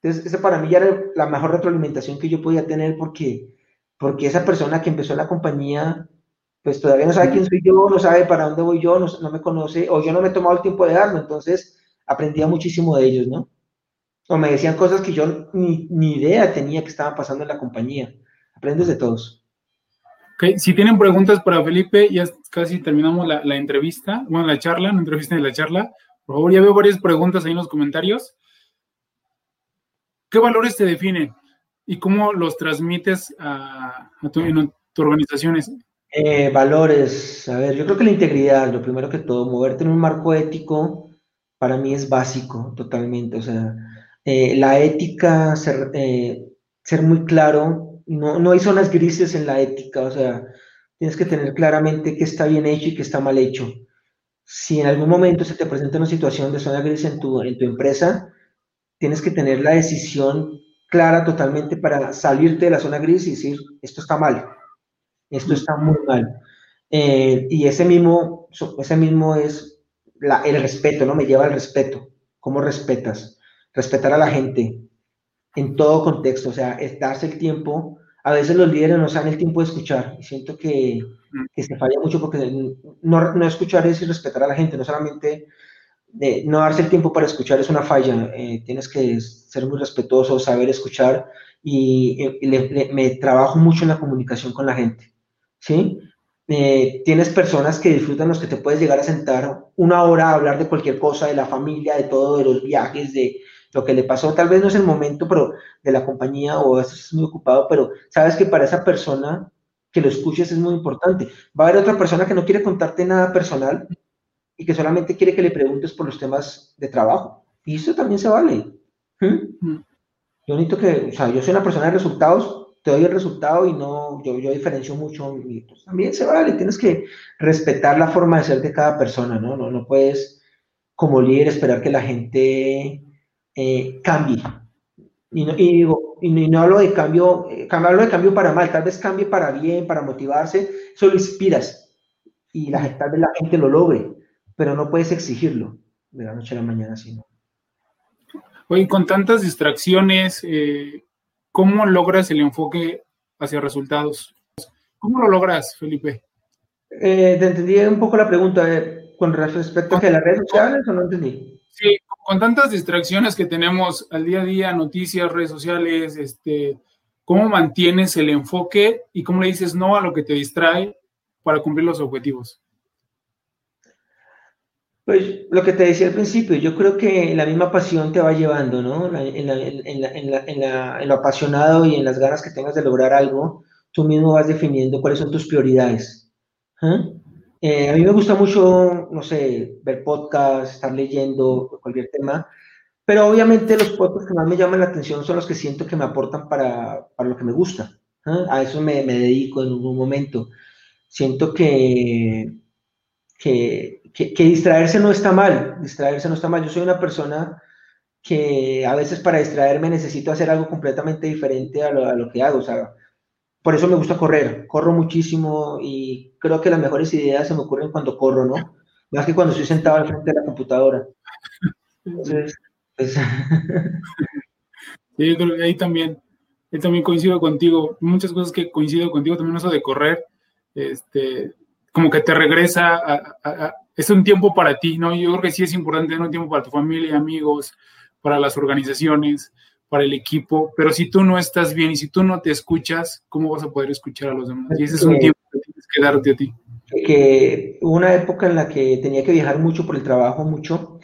Entonces, esa para mí ya era la mejor retroalimentación que yo podía tener porque, porque esa persona que empezó la compañía, pues todavía no sabe quién soy yo, no sabe para dónde voy yo, no, me conoce, o yo no me he tomado el tiempo de darlo. Entonces, aprendía muchísimo de ellos, ¿no? O me decían cosas que yo ni, ni idea tenía que estaban pasando en la compañía. Aprendes de todos.
Okay. Si tienen preguntas para Felipe, ya casi terminamos la, la, entrevista, bueno, la charla, la entrevista de la charla. Por favor, ya veo varias preguntas ahí en los comentarios. ¿Qué valores te definen y cómo los transmites a, tu, en organizaciones?
Eh, valores, a ver, yo creo que la integridad, lo primero que todo, moverte en un marco ético, para mí es básico totalmente. O sea, eh, la ética, ser, eh, ser muy claro no, no hay zonas grises en la ética, o sea, tienes que tener claramente qué está bien hecho y qué está mal hecho. Si en algún momento se te presenta una situación de zona gris en tu, en tu empresa, tienes que tener la decisión clara totalmente para salirte de la zona gris y decir, esto está mal, esto está muy mal. Eh, y ese mismo, ese mismo es el respeto, ¿no? Me lleva al respeto. ¿Cómo respetas? Respetar a la gente, en todo contexto, o sea, es darse el tiempo. A veces los líderes no saben el tiempo de escuchar y siento que, mm. que se falla mucho porque no, no, escuchar es respetar a la gente, no solamente de no darse el tiempo para escuchar es una falla, eh, tienes que ser muy respetuoso, saber escuchar y, me trabajo mucho en la comunicación con la gente, ¿sí? Eh, tienes personas que disfrutan los que te puedes llegar a sentar una hora a hablar de cualquier cosa, de la familia, de todo, de los viajes, de, lo que le pasó, tal vez no es el momento pero de la compañía o es muy ocupado, pero sabes que para esa persona que lo escuches es muy importante. Va a haber otra persona que no quiere contarte nada personal y que solamente quiere que le preguntes por los temas de trabajo. Y eso también se vale. ¿Mm? Yo necesito que, o sea, yo soy una persona de resultados, te doy el resultado y no, yo, yo diferencio mucho. pues, también se vale, tienes que respetar la forma de ser de cada persona, ¿no? No, no puedes, como líder, esperar que la gente eh, cambie. Y no, y, digo, y no hablo de cambio, eh, hablo de cambio para mal, tal vez cambie para bien, para motivarse, solo inspiras y la, tal vez la gente lo logre, pero no puedes exigirlo de la noche a la mañana, sino.
Oye, con tantas distracciones, eh, ¿cómo logras el enfoque hacia resultados? ¿Cómo lo logras, Felipe?
Eh, te entendí un poco la pregunta eh, con respecto a que las redes sociales o no entendí.
Sí, con tantas distracciones que tenemos al día a día, noticias, redes sociales, este, ¿cómo mantienes el enfoque y cómo le dices no a lo que te distrae para cumplir los objetivos?
Pues lo que te decía al principio, yo creo que la misma pasión te va llevando, ¿no? En, lo apasionado y en las ganas que tengas de lograr algo, tú mismo vas definiendo cuáles son tus prioridades. ¿ah? Eh, a mí me gusta mucho, no sé, ver podcasts, estar leyendo cualquier tema, pero obviamente los podcasts que más me llaman la atención son los que siento que me aportan para, para lo que me gusta. ¿ah? A eso me, me dedico en un momento. Siento que que, que, distraerse no está mal, distraerse no está mal. Yo soy una persona que a veces para distraerme necesito hacer algo completamente diferente a lo, a lo, que hago. O sea, por eso me gusta correr. Corro muchísimo y creo que las mejores ideas se me ocurren cuando corro, ¿no? Más que cuando estoy sentado al frente de la computadora. Entonces, pues...
sí, ahí también, ahí también coincido contigo. Muchas cosas que coincido contigo, también eso de correr. Este, como que te regresa a, es un tiempo para ti, ¿no? Yo creo que sí es importante tener un tiempo para tu familia, amigos, para las organizaciones, para el equipo, pero si tú no estás bien y si tú no te escuchas, ¿cómo vas a poder escuchar a los demás? Y ese es un tiempo que tienes que darte a ti.
Que hubo una época en la que tenía que viajar mucho por el trabajo, mucho,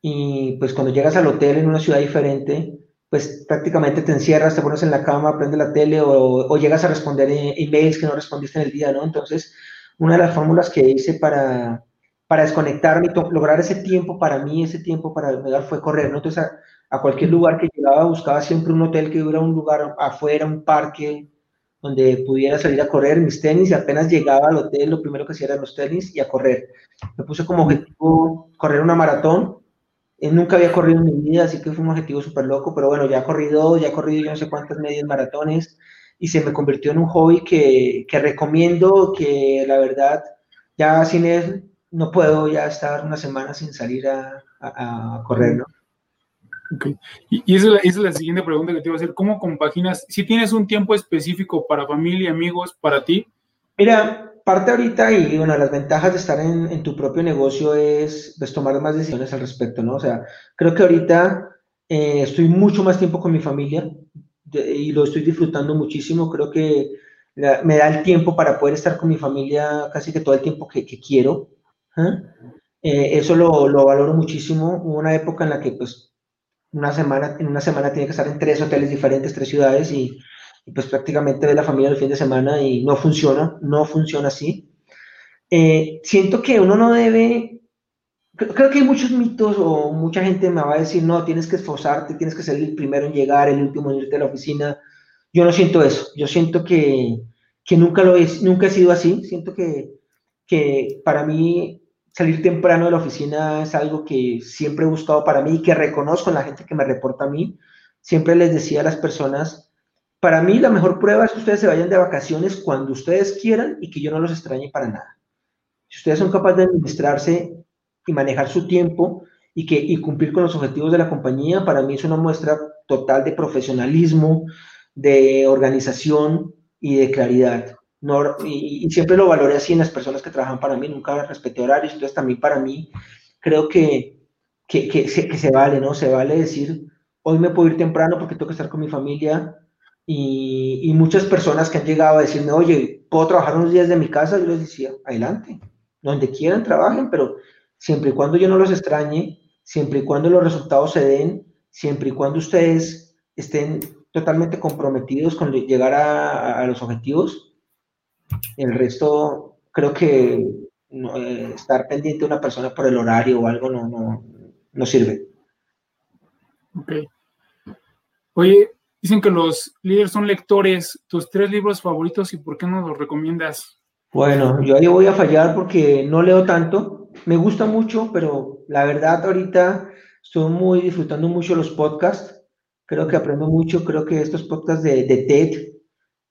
y pues cuando llegas al hotel en una ciudad diferente, pues prácticamente te encierras, te pones en la cama, prendes la tele o, o llegas a responder e-, emails que no respondiste en el día, ¿no? Entonces, una de las fórmulas que hice para, para desconectarme y lograr ese tiempo para mí, ese tiempo para fue correr, ¿no? Entonces, a, cualquier lugar que llegaba, buscaba siempre un hotel que hubiera un lugar afuera, un parque, donde pudiera salir a correr mis tenis y apenas llegaba al hotel, lo primero que hacía era los tenis y a correr. Me puse como objetivo correr una maratón. Eh, nunca había corrido en mi vida, así que fue un objetivo súper loco, pero bueno, ya he corrido, ya he corrido yo no sé cuántas medias maratones y se me convirtió en un hobby que, que recomiendo, que la verdad ya sin él no puedo ya estar una semana sin salir a, a, correr, ¿no?
Okay. Y, esa, es la siguiente pregunta que te iba a hacer. ¿Cómo compaginas? Si tienes un tiempo específico para familia, amigos, para ti.
Mira, parte ahorita y una de las ventajas de estar en, tu propio negocio es pues, tomar más decisiones al respecto, ¿no? O sea, creo que ahorita eh, estoy mucho más tiempo con mi familia y lo estoy disfrutando muchísimo. Creo que me da el tiempo para poder estar con mi familia casi que todo el tiempo que, quiero. ¿ah? Eh, eso lo, lo, valoro muchísimo. Hubo una época en la que, pues, una semana, en una semana tenía que estar en tres hoteles diferentes, tres ciudades, y, pues prácticamente ve la familia el fin de semana y no funciona, no funciona así. Eh, siento que uno no debe creo que hay muchos mitos o mucha gente me va a decir, no, tienes que esforzarte, tienes que ser el primero en llegar, el último en irte a la oficina. Yo no siento eso. Yo siento que, que nunca lo es, nunca he sido así. Siento que, que para mí salir temprano de la oficina es algo que siempre he buscado para mí y que reconozco en la gente que me reporta a mí. Siempre les decía a las personas, para mí la mejor prueba es que ustedes se vayan de vacaciones cuando ustedes quieran y que yo no los extrañe para nada. Si ustedes son capaces de administrarse y manejar su tiempo y, que, y cumplir con los objetivos de la compañía, para mí es una muestra total de profesionalismo, de organización y de claridad. No, y, siempre lo valoré así en las personas que trabajan para mí, nunca respeté horarios, entonces también para mí creo que, que, que, se, que se vale, ¿no? Se vale decir, hoy me puedo ir temprano porque tengo que estar con mi familia, y, y, muchas personas que han llegado a decirme, oye, ¿puedo trabajar unos días de mi casa? Yo les decía, adelante, donde quieran trabajen, pero siempre y cuando yo no los extrañe, siempre y cuando los resultados se den, siempre y cuando ustedes estén totalmente comprometidos con llegar a, los objetivos, el resto creo que eh, estar pendiente de una persona por el horario o algo no, no, no sirve.
Ok. Oye, Dicen que los líderes son lectores. Tus tres libros favoritos y por qué no los recomiendas?
Bueno, yo ahí voy a fallar porque no leo tanto. Me gusta mucho, pero la verdad ahorita estoy muy disfrutando mucho los podcasts. Creo que aprendo mucho. Creo que estos podcasts de, de TED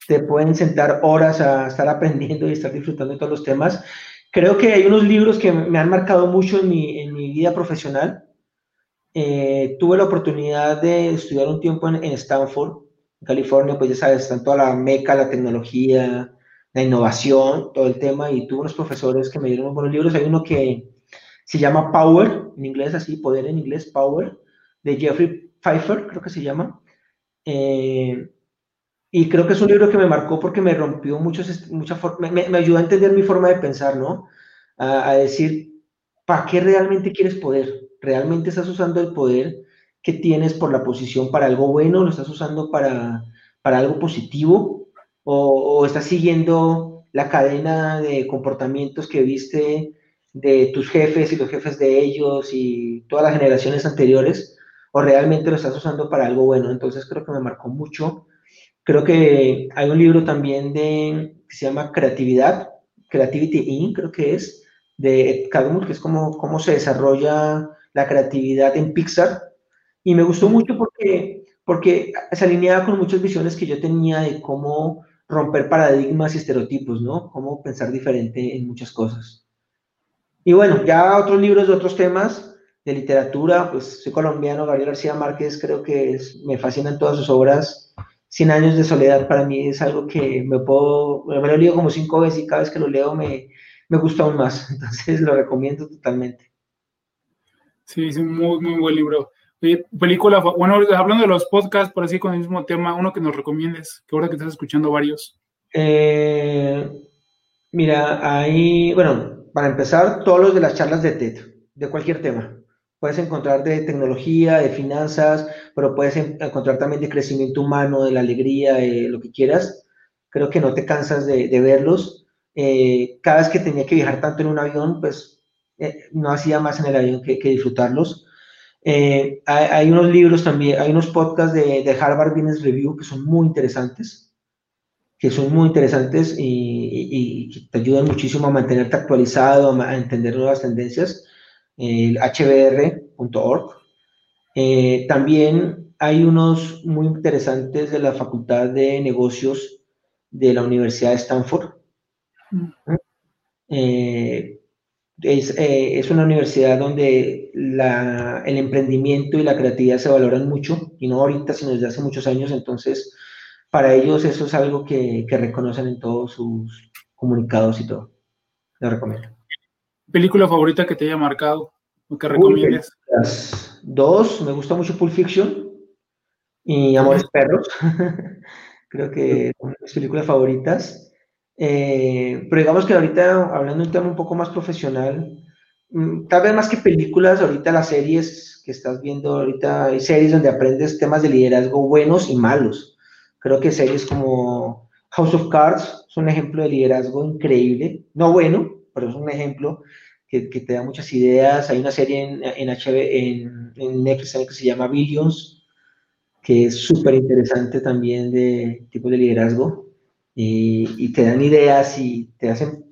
te pueden sentar horas a estar aprendiendo y estar disfrutando de todos los temas. Creo que hay unos libros que me han marcado mucho en mi, en mi vida profesional. Eh, tuve la oportunidad de estudiar un tiempo en, Stanford, en California, pues ya sabes, están toda la meca, la tecnología, la innovación, todo el tema, y tuve unos profesores que me dieron unos buenos libros. Hay uno que se llama Power, en inglés así, Poder en inglés, Power, de Jeffrey Pfeiffer, creo que se llama. Eh, y creo que es un libro que me marcó porque me rompió muchos, mucha me, me, ayudó a entender mi forma de pensar, ¿no? A, a decir, ¿para qué realmente quieres poder? ¿Realmente estás usando el poder que tienes por la posición para algo bueno? ¿Lo estás usando para, para algo positivo? ¿O, ¿O, estás siguiendo la cadena de comportamientos que viste de tus jefes y los jefes de ellos y todas las generaciones anteriores? ¿O realmente lo estás usando para algo bueno? Entonces creo que me marcó mucho Creo que hay un libro también de, que se llama Creatividad, Creativity In, creo que es, de Ed Catmull, que es como cómo se desarrolla la creatividad en Pixar. Y me gustó mucho porque, porque se alineaba con muchas visiones que yo tenía de cómo romper paradigmas y estereotipos, ¿no? Cómo pensar diferente en muchas cosas. Y bueno, ya otros libros de otros temas de literatura, pues soy colombiano, Gabriel García Márquez, creo que me fascinan todas sus obras 100 años de soledad para mí es algo que me puedo, me lo leo como cinco veces y cada vez que lo leo me, me gusta aún más. Entonces lo recomiendo totalmente.
Sí, es un muy, muy buen libro. película, bueno, hablando de los podcasts, por así con el mismo tema, uno que nos recomiendes, que ahora que estás escuchando varios.
Eh, mira, ahí, bueno, para empezar, todos los de las charlas de TED, de cualquier tema. Puedes encontrar de tecnología, de finanzas, pero puedes encontrar también de crecimiento humano, de la alegría, de lo que quieras. Creo que no te cansas de, verlos. Eh, cada vez que tenía que viajar tanto en un avión, pues eh, no hacía más en el avión que, disfrutarlos. Eh, hay, unos libros también, hay unos podcasts de, de, Harvard Business Review que son muy interesantes, que son muy interesantes y, y te ayudan muchísimo a mantenerte actualizado, a entender nuevas tendencias el hbr.org. Eh, también hay unos muy interesantes de la Facultad de Negocios de la Universidad de Stanford. Eh, eh, es, una universidad donde el emprendimiento y la creatividad se valoran mucho, y no ahorita, sino desde hace muchos años. Entonces, para ellos eso es algo que, que reconocen en todos sus comunicados y todo. Lo recomiendo.
¿Película favorita que te haya marcado o que recomiendes?
Dos, me gusta mucho Pulp Fiction y Amores Perros. Creo que son mis películas favoritas. Eh, pero digamos que ahorita, hablando de un tema un poco más profesional, mm, tal vez más que películas, ahorita las series que estás viendo, ahorita hay series donde aprendes temas de liderazgo buenos y malos. Creo que series como House of Cards son un ejemplo de liderazgo increíble, no bueno, pero es un ejemplo que, que te da muchas ideas. Hay una serie en, en, HB, en, en Netflix que se llama Billions, que es súper interesante también de tipo de liderazgo y, y, te dan ideas y te hacen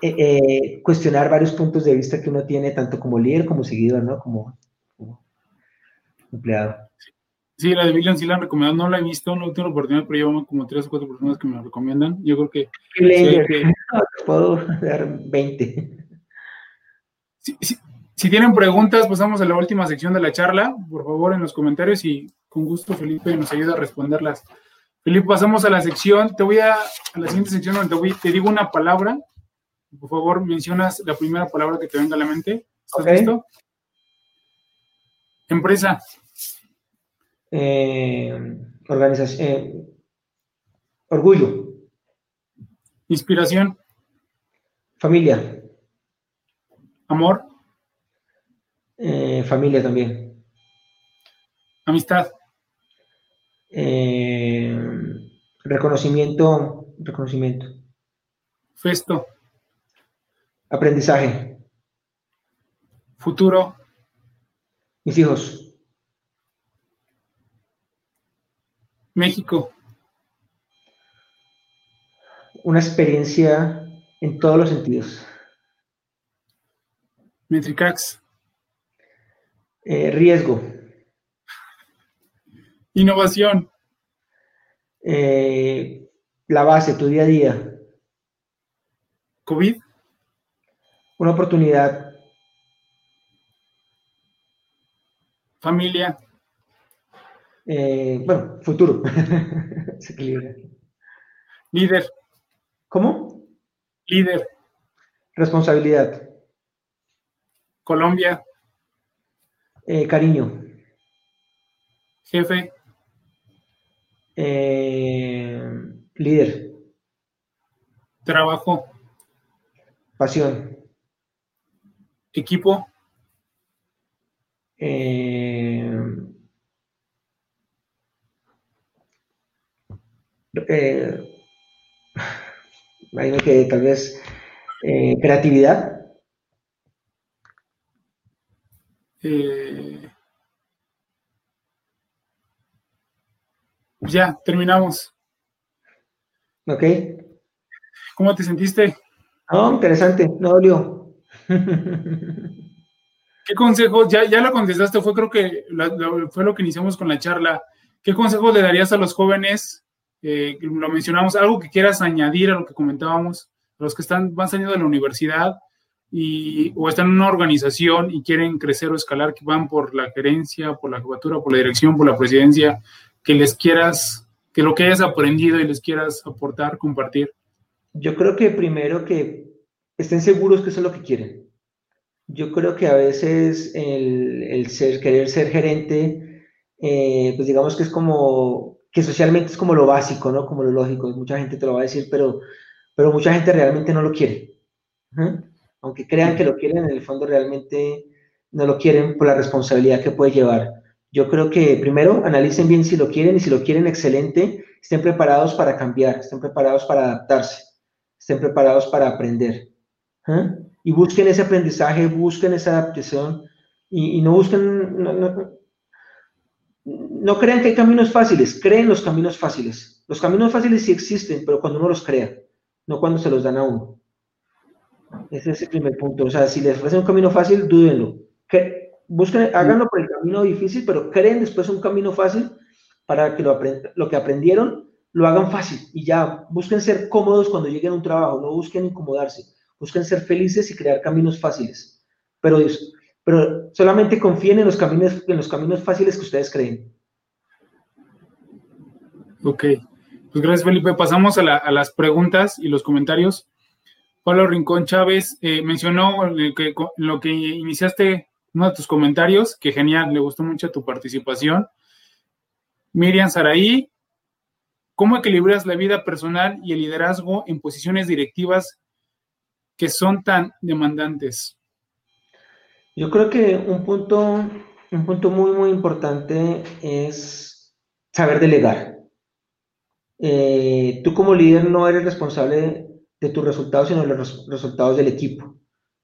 eh, eh, cuestionar varios puntos de vista que uno tiene tanto como líder como seguidor, ¿no? Como, como empleado.
Sí, la de Billions sí la han recomendado, no la he visto, no tengo la oportunidad, pero llevo como tres o cuatro personas que me la recomiendan. Yo creo que...
Sí, Puedo dar 20.
Si, tienen preguntas, pasamos a la última sección de la charla, por favor, en los comentarios y con gusto Felipe nos ayuda a responderlas. Felipe, pasamos a la sección, te voy a, a la siguiente sección donde te, digo una palabra, por favor, mencionas la primera palabra que te venga a la mente. ¿Estás listo? Empresa.
Eh, organización. Eh, orgullo.
Inspiración.
Familia.
Amor.
Eh, familia también.
Amistad.
Reconocimiento. Reconocimiento.
Festo.
Aprendizaje.
Futuro.
Mis hijos.
México.
Una experiencia en todos los sentidos.
Metricax.
Eh, riesgo.
Innovación.
Eh, la base, tu día a día.
COVID.
Una oportunidad.
Familia.
Eh, bueno, futuro. Se equilibra.
Líder.
¿Cómo?
Líder.
Responsabilidad.
Colombia.
Eh, cariño.
Jefe.
Eh, líder.
Trabajo.
Pasión.
Equipo.
Eh, eh, imagino que tal vez eh, creatividad.
Eh, ya, terminamos.
Ok.
¿Cómo te sentiste?
Oh, interesante, no dolió.
¿Qué consejos, ya, ya lo contestaste, fue creo que fue lo que iniciamos con la charla, ¿qué consejos le darías a los jóvenes? Eh, lo mencionamos, algo que quieras añadir a lo que comentábamos, los que están, van saliendo de la universidad y, o están en una organización y quieren crecer o escalar, que van por la gerencia, por la jefatura, por la dirección, por la presidencia, que les quieras, que lo que hayas aprendido y les quieras aportar, compartir.
Yo creo que primero que estén seguros que eso es lo que quieren. Yo creo que a veces el, ser, querer ser gerente, eh, pues digamos que es como, que socialmente es como lo básico, ¿no? Como lo lógico. Mucha gente te lo va a decir, pero, pero mucha gente realmente no lo quiere. Aunque crean que lo quieren, en el fondo realmente no lo quieren por la responsabilidad que puede llevar. Yo creo que primero analicen bien si lo quieren y si lo quieren excelente, estén preparados para cambiar, estén preparados para adaptarse estén preparados para aprender. Y busquen ese aprendizaje, busquen esa adaptación y, no busquen, crean que hay caminos fáciles, creen los caminos fáciles. Los caminos fáciles sí existen, pero cuando uno los crea, no cuando se los dan a uno. Ese es el primer punto. O sea, si les ofrecen un camino fácil, dúdenlo. Que, busquen, háganlo por el camino difícil, pero creen después un camino fácil para que lo, lo que aprendieron lo hagan fácil y ya busquen ser cómodos cuando lleguen a un trabajo, no busquen incomodarse, busquen ser felices y crear caminos fáciles. Pero, pero solamente confíen en los, caminos, en los caminos fáciles que ustedes creen.
Ok, pues gracias Felipe. Pasamos a, las preguntas y los comentarios. Pablo Rincón Chávez eh, mencionó que, lo que iniciaste uno de tus comentarios, que genial, le gustó mucho tu participación. Miriam Saraí, ¿Cómo equilibras la vida personal y el liderazgo en posiciones directivas que son tan demandantes?
Yo creo que un punto, un punto muy, muy importante es saber delegar. Eh, tú como líder no eres responsable de tus resultados, sino de los resultados del equipo.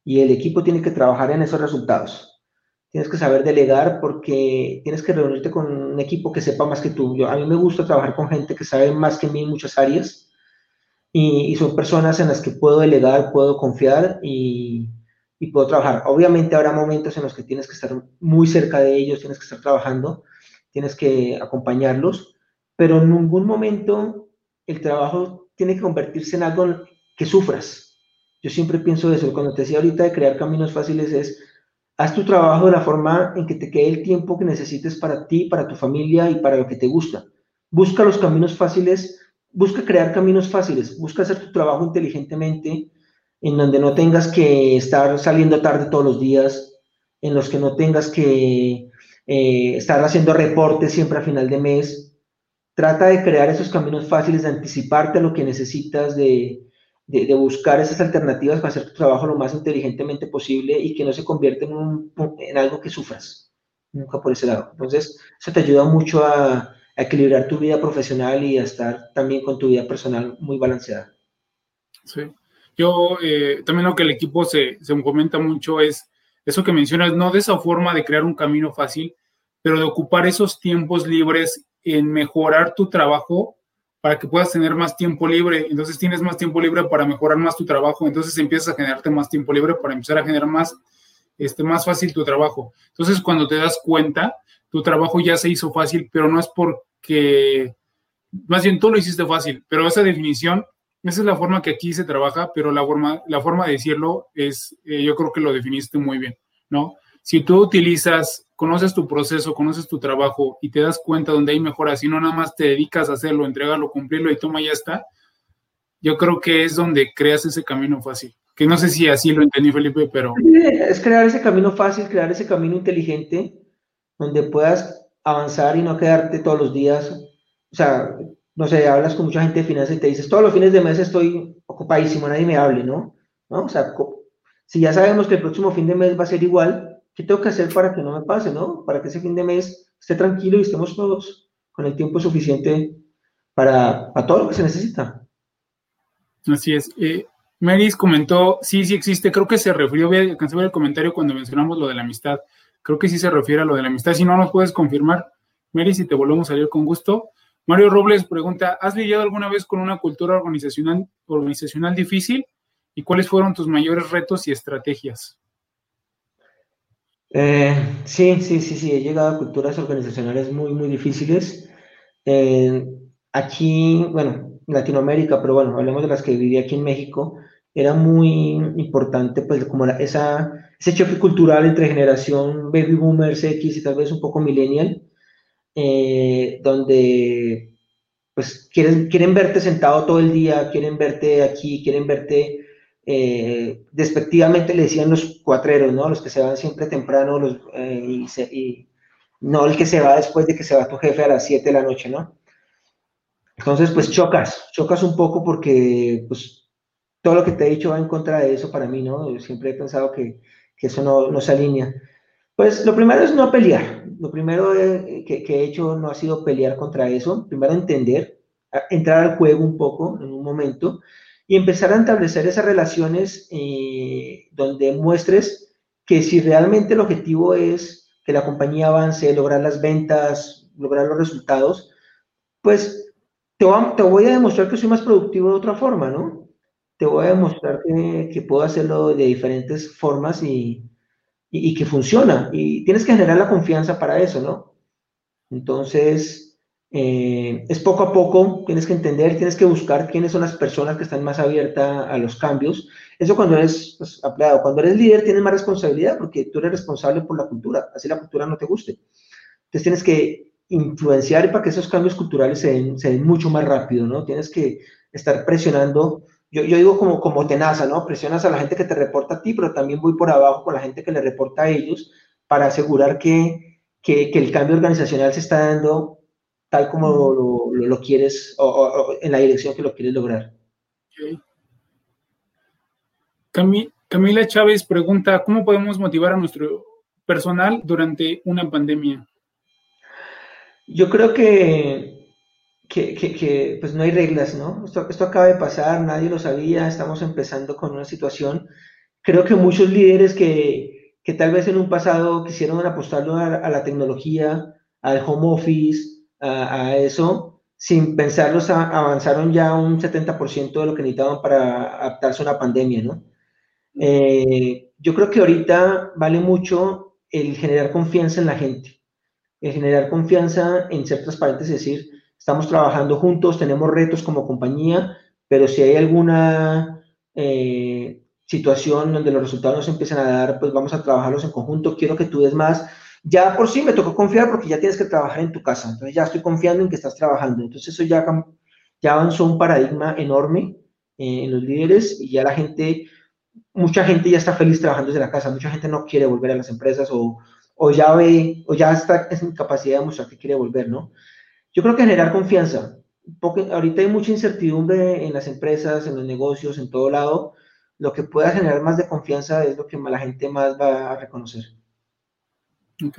Y el equipo tiene que trabajar en esos resultados tienes que saber delegar porque tienes que reunirte con un equipo que sepa más que tú. Yo, a mí me gusta trabajar con gente que sabe más que mí en muchas áreas y, son personas en las que puedo delegar, puedo confiar y, puedo trabajar. Obviamente habrá momentos en los que tienes que estar muy cerca de ellos, tienes que estar trabajando, tienes que acompañarlos, pero en ningún momento el trabajo tiene que convertirse en algo que sufras. Yo siempre pienso eso, cuando te decía ahorita de crear caminos fáciles es Haz tu trabajo de la forma en que te quede el tiempo que necesites para ti, para tu familia y para lo que te gusta. Busca los caminos fáciles, busca crear caminos fáciles, busca hacer tu trabajo inteligentemente, en donde no tengas que estar saliendo tarde todos los días, en los que no tengas que eh, estar haciendo reportes siempre a final de mes. Trata de crear esos caminos fáciles, de anticiparte a lo que necesitas, de, de, buscar esas alternativas para hacer tu trabajo lo más inteligentemente posible y que no se convierta en, un, en algo que sufras, nunca por ese lado. Entonces, eso te ayuda mucho a, equilibrar tu vida profesional y a estar también con tu vida personal muy balanceada.
Sí. Yo eh, también lo que el equipo se, se comenta mucho es eso que mencionas, no de esa forma de crear un camino fácil, pero de ocupar esos tiempos libres en mejorar tu trabajo para que puedas tener más tiempo libre. Entonces tienes más tiempo libre para mejorar más tu trabajo. Entonces empiezas a generarte más tiempo libre para empezar a generar más, este, más fácil tu trabajo. Entonces cuando te das cuenta, tu trabajo ya se hizo fácil, pero no es porque, más bien tú lo hiciste fácil, pero esa definición, esa es la forma que aquí se trabaja, pero la forma, la forma de decirlo es, eh, yo creo que lo definiste muy bien, ¿no? Si tú utilizas conoces tu proceso, conoces tu trabajo y te das cuenta donde hay mejoras y no nada más te dedicas a hacerlo, entregarlo, cumplirlo y toma, ya está, yo creo que es donde creas ese camino fácil. Que no sé si así lo entendí, Felipe, pero...
Es crear ese camino fácil, crear ese camino inteligente, donde puedas avanzar y no quedarte todos los días. O sea, no sé, hablas con mucha gente de finanzas y te dices, todos los fines de mes estoy ocupadísimo, nadie me hable, ¿no? ¿No? O sea, si ya sabemos que el próximo fin de mes va a ser igual, ¿qué tengo que hacer para que no me pase, no? Para que ese fin de mes esté tranquilo y estemos todos con el tiempo suficiente para, todo lo que se necesita.
Así es. Eh, comentó, sí, sí existe, creo que se refirió, voy a alcanzar el comentario cuando mencionamos lo de la amistad, creo que sí se refiere a lo de la amistad, si no nos puedes confirmar, Meris, si te volvemos a salir con gusto. Mario Robles pregunta, ¿has lidiado alguna vez con una cultura organizacional, organizacional difícil? ¿Y cuáles fueron tus mayores retos y estrategias?
Eh, sí, sí, sí, sí, he llegado a culturas organizacionales muy, muy difíciles. Eh, aquí, bueno, Latinoamérica, pero bueno, hablemos de las que viví aquí en México, era muy importante, pues, como esa, ese choque cultural entre generación baby boomers X y tal vez un poco millennial, eh, donde, pues, quieren, quieren verte sentado todo el día, quieren verte aquí, quieren verte eh, despectivamente le decían los cuatreros, ¿no? Los que se van siempre temprano los, eh, y, no el que se va después de que se va tu jefe a las 7 de la noche, ¿no? Entonces, pues chocas, chocas un poco porque, pues, todo lo que te he dicho va en contra de eso para mí, ¿no? Yo siempre he pensado que, que eso no, no, se alinea. Pues lo primero es no pelear. Lo primero eh, que, que he hecho no ha sido pelear contra eso. Primero entender, entrar al juego un poco en un momento y empezar a establecer esas relaciones eh, donde muestres que si realmente el objetivo es que la compañía avance, lograr las ventas, lograr los resultados, pues te, voy a demostrar que soy más productivo de otra forma, ¿no? Te voy a demostrar que, puedo hacerlo de diferentes formas y, y que funciona. Y tienes que generar la confianza para eso, ¿no? Entonces, eh, es poco a poco, tienes que entender, tienes que buscar quiénes son las personas que están más abiertas a los cambios. Eso cuando eres pues, cuando eres líder tienes más responsabilidad porque tú eres responsable por la cultura, así la cultura no te guste. Entonces tienes que influenciar para que esos cambios culturales se den, mucho más rápido, ¿no? Tienes que estar presionando, yo, yo, digo como, como tenaza, ¿no? Presionas a la gente que te reporta a ti, pero también voy por abajo con la gente que le reporta a ellos para asegurar que, que, que el cambio organizacional se está dando tal como lo, lo, quieres o, en la dirección que lo quieres lograr.
Camila Chávez pregunta, ¿cómo podemos motivar a nuestro personal durante una pandemia?
Yo creo que, que, pues no hay reglas, ¿no? Esto, acaba de pasar, nadie lo sabía, estamos empezando con una situación. Creo que muchos líderes que, que tal vez en un pasado quisieron apostarlo a la tecnología, al home office, a, eso, sin pensarlos, avanzaron ya un 70% de lo que necesitaban para adaptarse a una pandemia, ¿no? Eh, yo creo que ahorita vale mucho el generar confianza en la gente, el generar confianza en ser transparentes, es decir, estamos trabajando juntos, tenemos retos como compañía, pero si hay alguna eh, situación donde los resultados no se empiezan a dar, pues vamos a trabajarlos en conjunto. Quiero que tú des más ya por sí me tocó confiar porque ya tienes que trabajar en tu casa, entonces ya estoy confiando en que estás trabajando, entonces eso ya, ya avanzó un paradigma enorme eh, en los líderes y ya la gente, mucha gente ya está feliz trabajando desde la casa, mucha gente no quiere volver a las empresas o, o ya ve, o ya está en capacidad de mostrar que quiere volver, ¿no? Yo creo que generar confianza, porque ahorita hay mucha incertidumbre en las empresas, en los negocios, en todo lado, lo que pueda generar más de confianza es lo que la gente más va a reconocer.
Ok.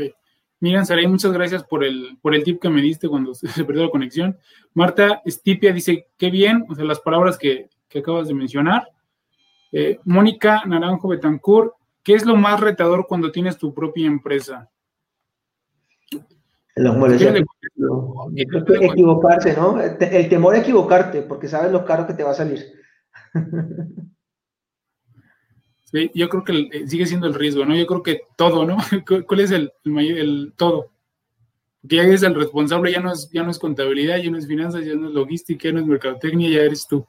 Miran, Saray, muchas gracias por el, por el tip que me diste cuando se perdió la conexión. Marta Stipia dice, qué bien, o sea, las palabras que, acabas de mencionar. Eh, Mónica Naranjo Betancourt, ¿qué es lo más retador cuando tienes tu propia empresa?
Equivocarse, ¿no? El temor a equivocarte, porque sabes lo caro que te va a salir.
Sí, yo creo que eh, sigue siendo el riesgo, ¿no? Yo creo que todo, ¿no? ¿Cuál es el, el, todo? Que ya eres el responsable, ya no, es, ya no es contabilidad, ya no es finanzas, ya no es logística, ya no es mercadotecnia, ya eres tú.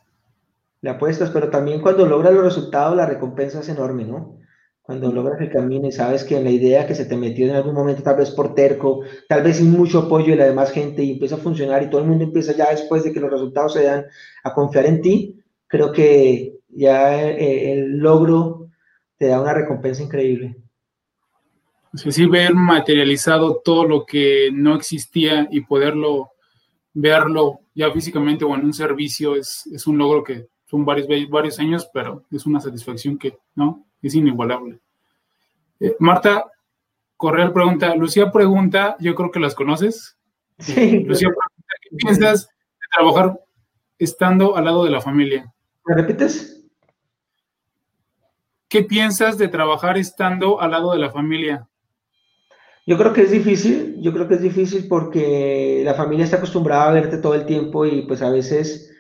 Le apuestas, pero también cuando logras los resultados, la recompensa es enorme, ¿no? Cuando logras el camino y sabes que la idea que se te metió en algún momento, tal vez por terco, tal vez sin mucho apoyo de la demás gente y empieza a funcionar y todo el mundo empieza ya después de que los resultados se dan a confiar en ti, creo que ya eh, el logro te da una recompensa increíble.
Sí, sí, ver materializado todo lo que no existía y poderlo verlo ya físicamente o en un servicio es, es un logro que son varios, varios años, pero es una satisfacción que, ¿no? Es inigualable. Eh, Marta Correal pregunta, Lucía pregunta, yo creo que las conoces. Sí. Lucía pregunta, ¿qué piensas de trabajar estando al lado de la familia?
¿Me repites?
¿Qué piensas de trabajar estando al lado de la familia?
Yo creo que es difícil, yo creo que es difícil porque la familia está acostumbrada a verte todo el tiempo y pues a veces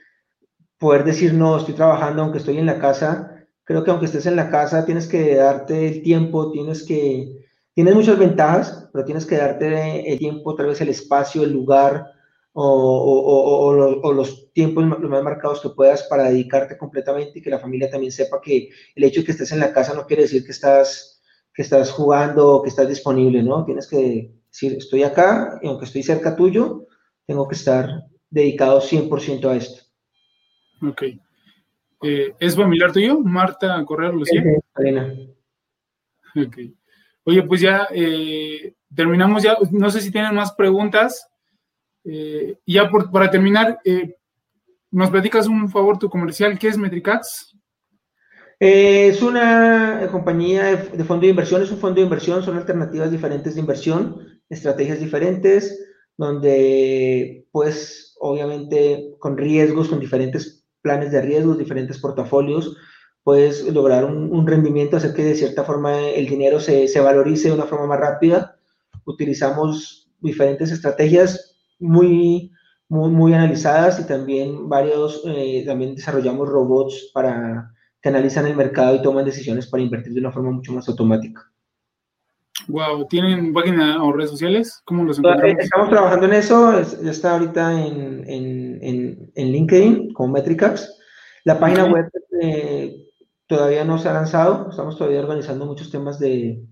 poder decir no, estoy trabajando aunque estoy en la casa, Creo que aunque estés en la casa, tienes que darte el tiempo, tienes que, tienes muchas ventajas, pero tienes que darte el tiempo, tal vez el espacio, el lugar o, o, los tiempos los más marcados que puedas para dedicarte completamente y que la familia también sepa que el hecho de que estés en la casa no quiere decir que estás, que estás jugando o que estás disponible, ¿no? Tienes que decir, estoy acá y aunque estoy cerca tuyo, tengo que estar dedicado 100% a esto.
Ok. Eh, ¿Es familiar tuyo, Marta Correa Lucía? Okay. Oye, pues ya eh, terminamos ya. No sé si tienen más preguntas. Eh, ya para terminar, ¿nos platicas un favor tu comercial? ¿Qué es Metricax?
es una compañía de, fondo de inversión, es un fondo de inversión, son alternativas diferentes de inversión, estrategias diferentes, donde pues obviamente con riesgos, con diferentes planes de riesgos, diferentes portafolios, puedes lograr un, rendimiento, hacer que de cierta forma el dinero se, se, valorice de una forma más rápida. Utilizamos diferentes estrategias muy, muy, muy analizadas y también varios, eh, también desarrollamos robots para que analizan el mercado y toman decisiones para invertir de una forma mucho más automática.
Wow, ¿tienen página o redes sociales? ¿Cómo los encontramos?
Estamos trabajando en eso, ya está ahorita en, en, en, LinkedIn como Metricaps. La página web eh, todavía no se ha lanzado, estamos todavía organizando muchos temas de,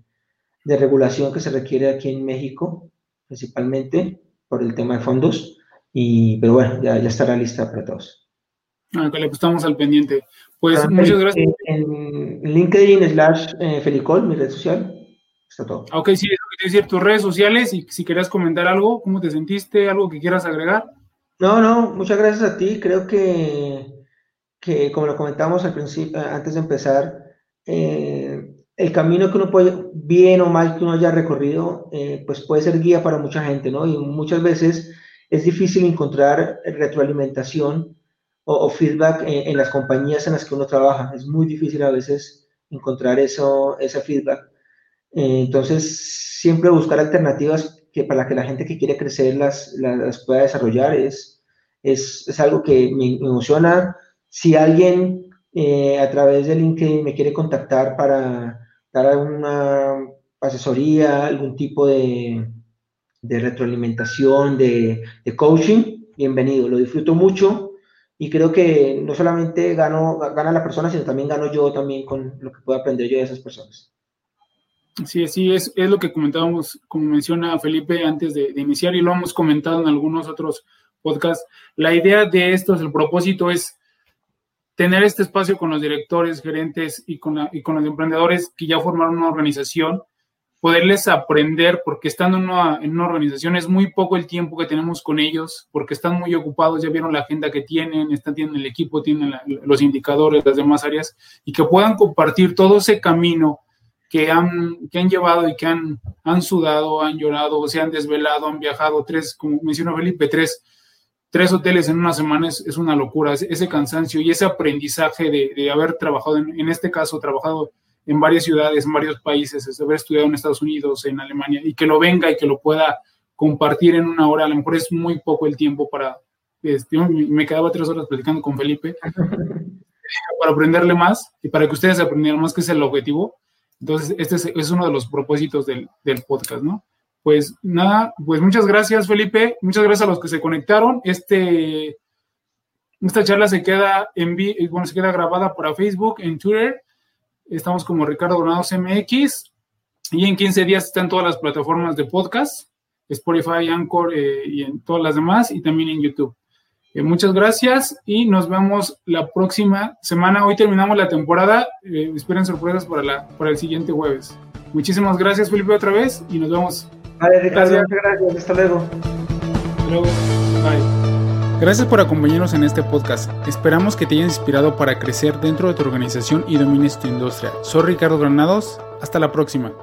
de, regulación que se requiere aquí en México, principalmente por el tema de fondos, y, pero bueno, ya, ya estará lista para todos.
Ah, pues estamos al pendiente. Pues muchas gracias.
En, LinkedIn slash eh, Felicol, mi red social, está todo.
Ok, sí, es que decir, tus redes sociales y si querías comentar algo, ¿cómo te sentiste? ¿Algo que quieras agregar?
No, no, muchas gracias a ti. Creo que, que como lo comentamos al principio, antes de empezar, eh, el camino que uno puede, bien o mal que uno haya recorrido, eh, pues puede ser guía para mucha gente, ¿no? Y muchas veces es difícil encontrar retroalimentación o, feedback en, las compañías en las que uno trabaja. Es muy difícil a veces encontrar eso, ese feedback. Eh, entonces, siempre buscar alternativas que para que la gente que quiere crecer las, las, pueda desarrollar es, es, es, algo que me, emociona. Si alguien eh, a través de LinkedIn me quiere contactar para dar alguna asesoría, algún tipo de, de retroalimentación, de, de, coaching, bienvenido. Lo disfruto mucho y creo que no solamente gano, gana la persona, sino también gano yo también con lo que puedo aprender yo de esas personas.
Sí, sí, es, es lo que comentábamos, como menciona Felipe antes de, iniciar y lo hemos comentado en algunos otros podcasts. La idea de esto, el propósito es tener este espacio con los directores, gerentes y con, con los emprendedores que ya formaron una organización, poderles aprender, porque estando en una, organización es muy poco el tiempo que tenemos con ellos, porque están muy ocupados, ya vieron la agenda que tienen, están, tienen el equipo, tienen los indicadores, las demás áreas, y que puedan compartir todo ese camino que han, que han llevado y que han, han sudado, han llorado, se han desvelado, han viajado tres, como mencionó Felipe, tres, tres hoteles en una semana es, es una locura. Ese, cansancio y ese aprendizaje de, de haber trabajado, en, en, este caso, trabajado en varias ciudades, en varios países, haber estudiado en Estados Unidos, en Alemania, y que lo venga y que lo pueda compartir en una hora, a lo mejor es muy poco el tiempo para, este, me quedaba tres horas platicando con Felipe, para aprenderle más y para que ustedes aprendieran más, que es el objetivo. Entonces, este es, uno de los propósitos del, del, podcast, ¿no? Pues nada, pues muchas gracias, Felipe. Muchas gracias a los que se conectaron. Este, esta charla se queda, en, bueno, se queda grabada para Facebook, en Twitter. Estamos como Ricardo Granados MX. Y en 15 días están todas las plataformas de podcast, Spotify, Anchor eh, y en todas las demás, y también en YouTube. Eh, muchas gracias y nos vemos la próxima semana. Hoy terminamos la temporada. Eh, esperen sorpresas para, la, para el siguiente jueves. Muchísimas gracias, Felipe, otra vez y nos vemos.
Vale, Ricardo, gracias. gracias. Hasta luego.
Hasta luego. Bye. Gracias por acompañarnos en este podcast. Esperamos que te haya inspirado para crecer dentro de tu organización y domines tu industria. Soy Ricardo Granados. Hasta la próxima.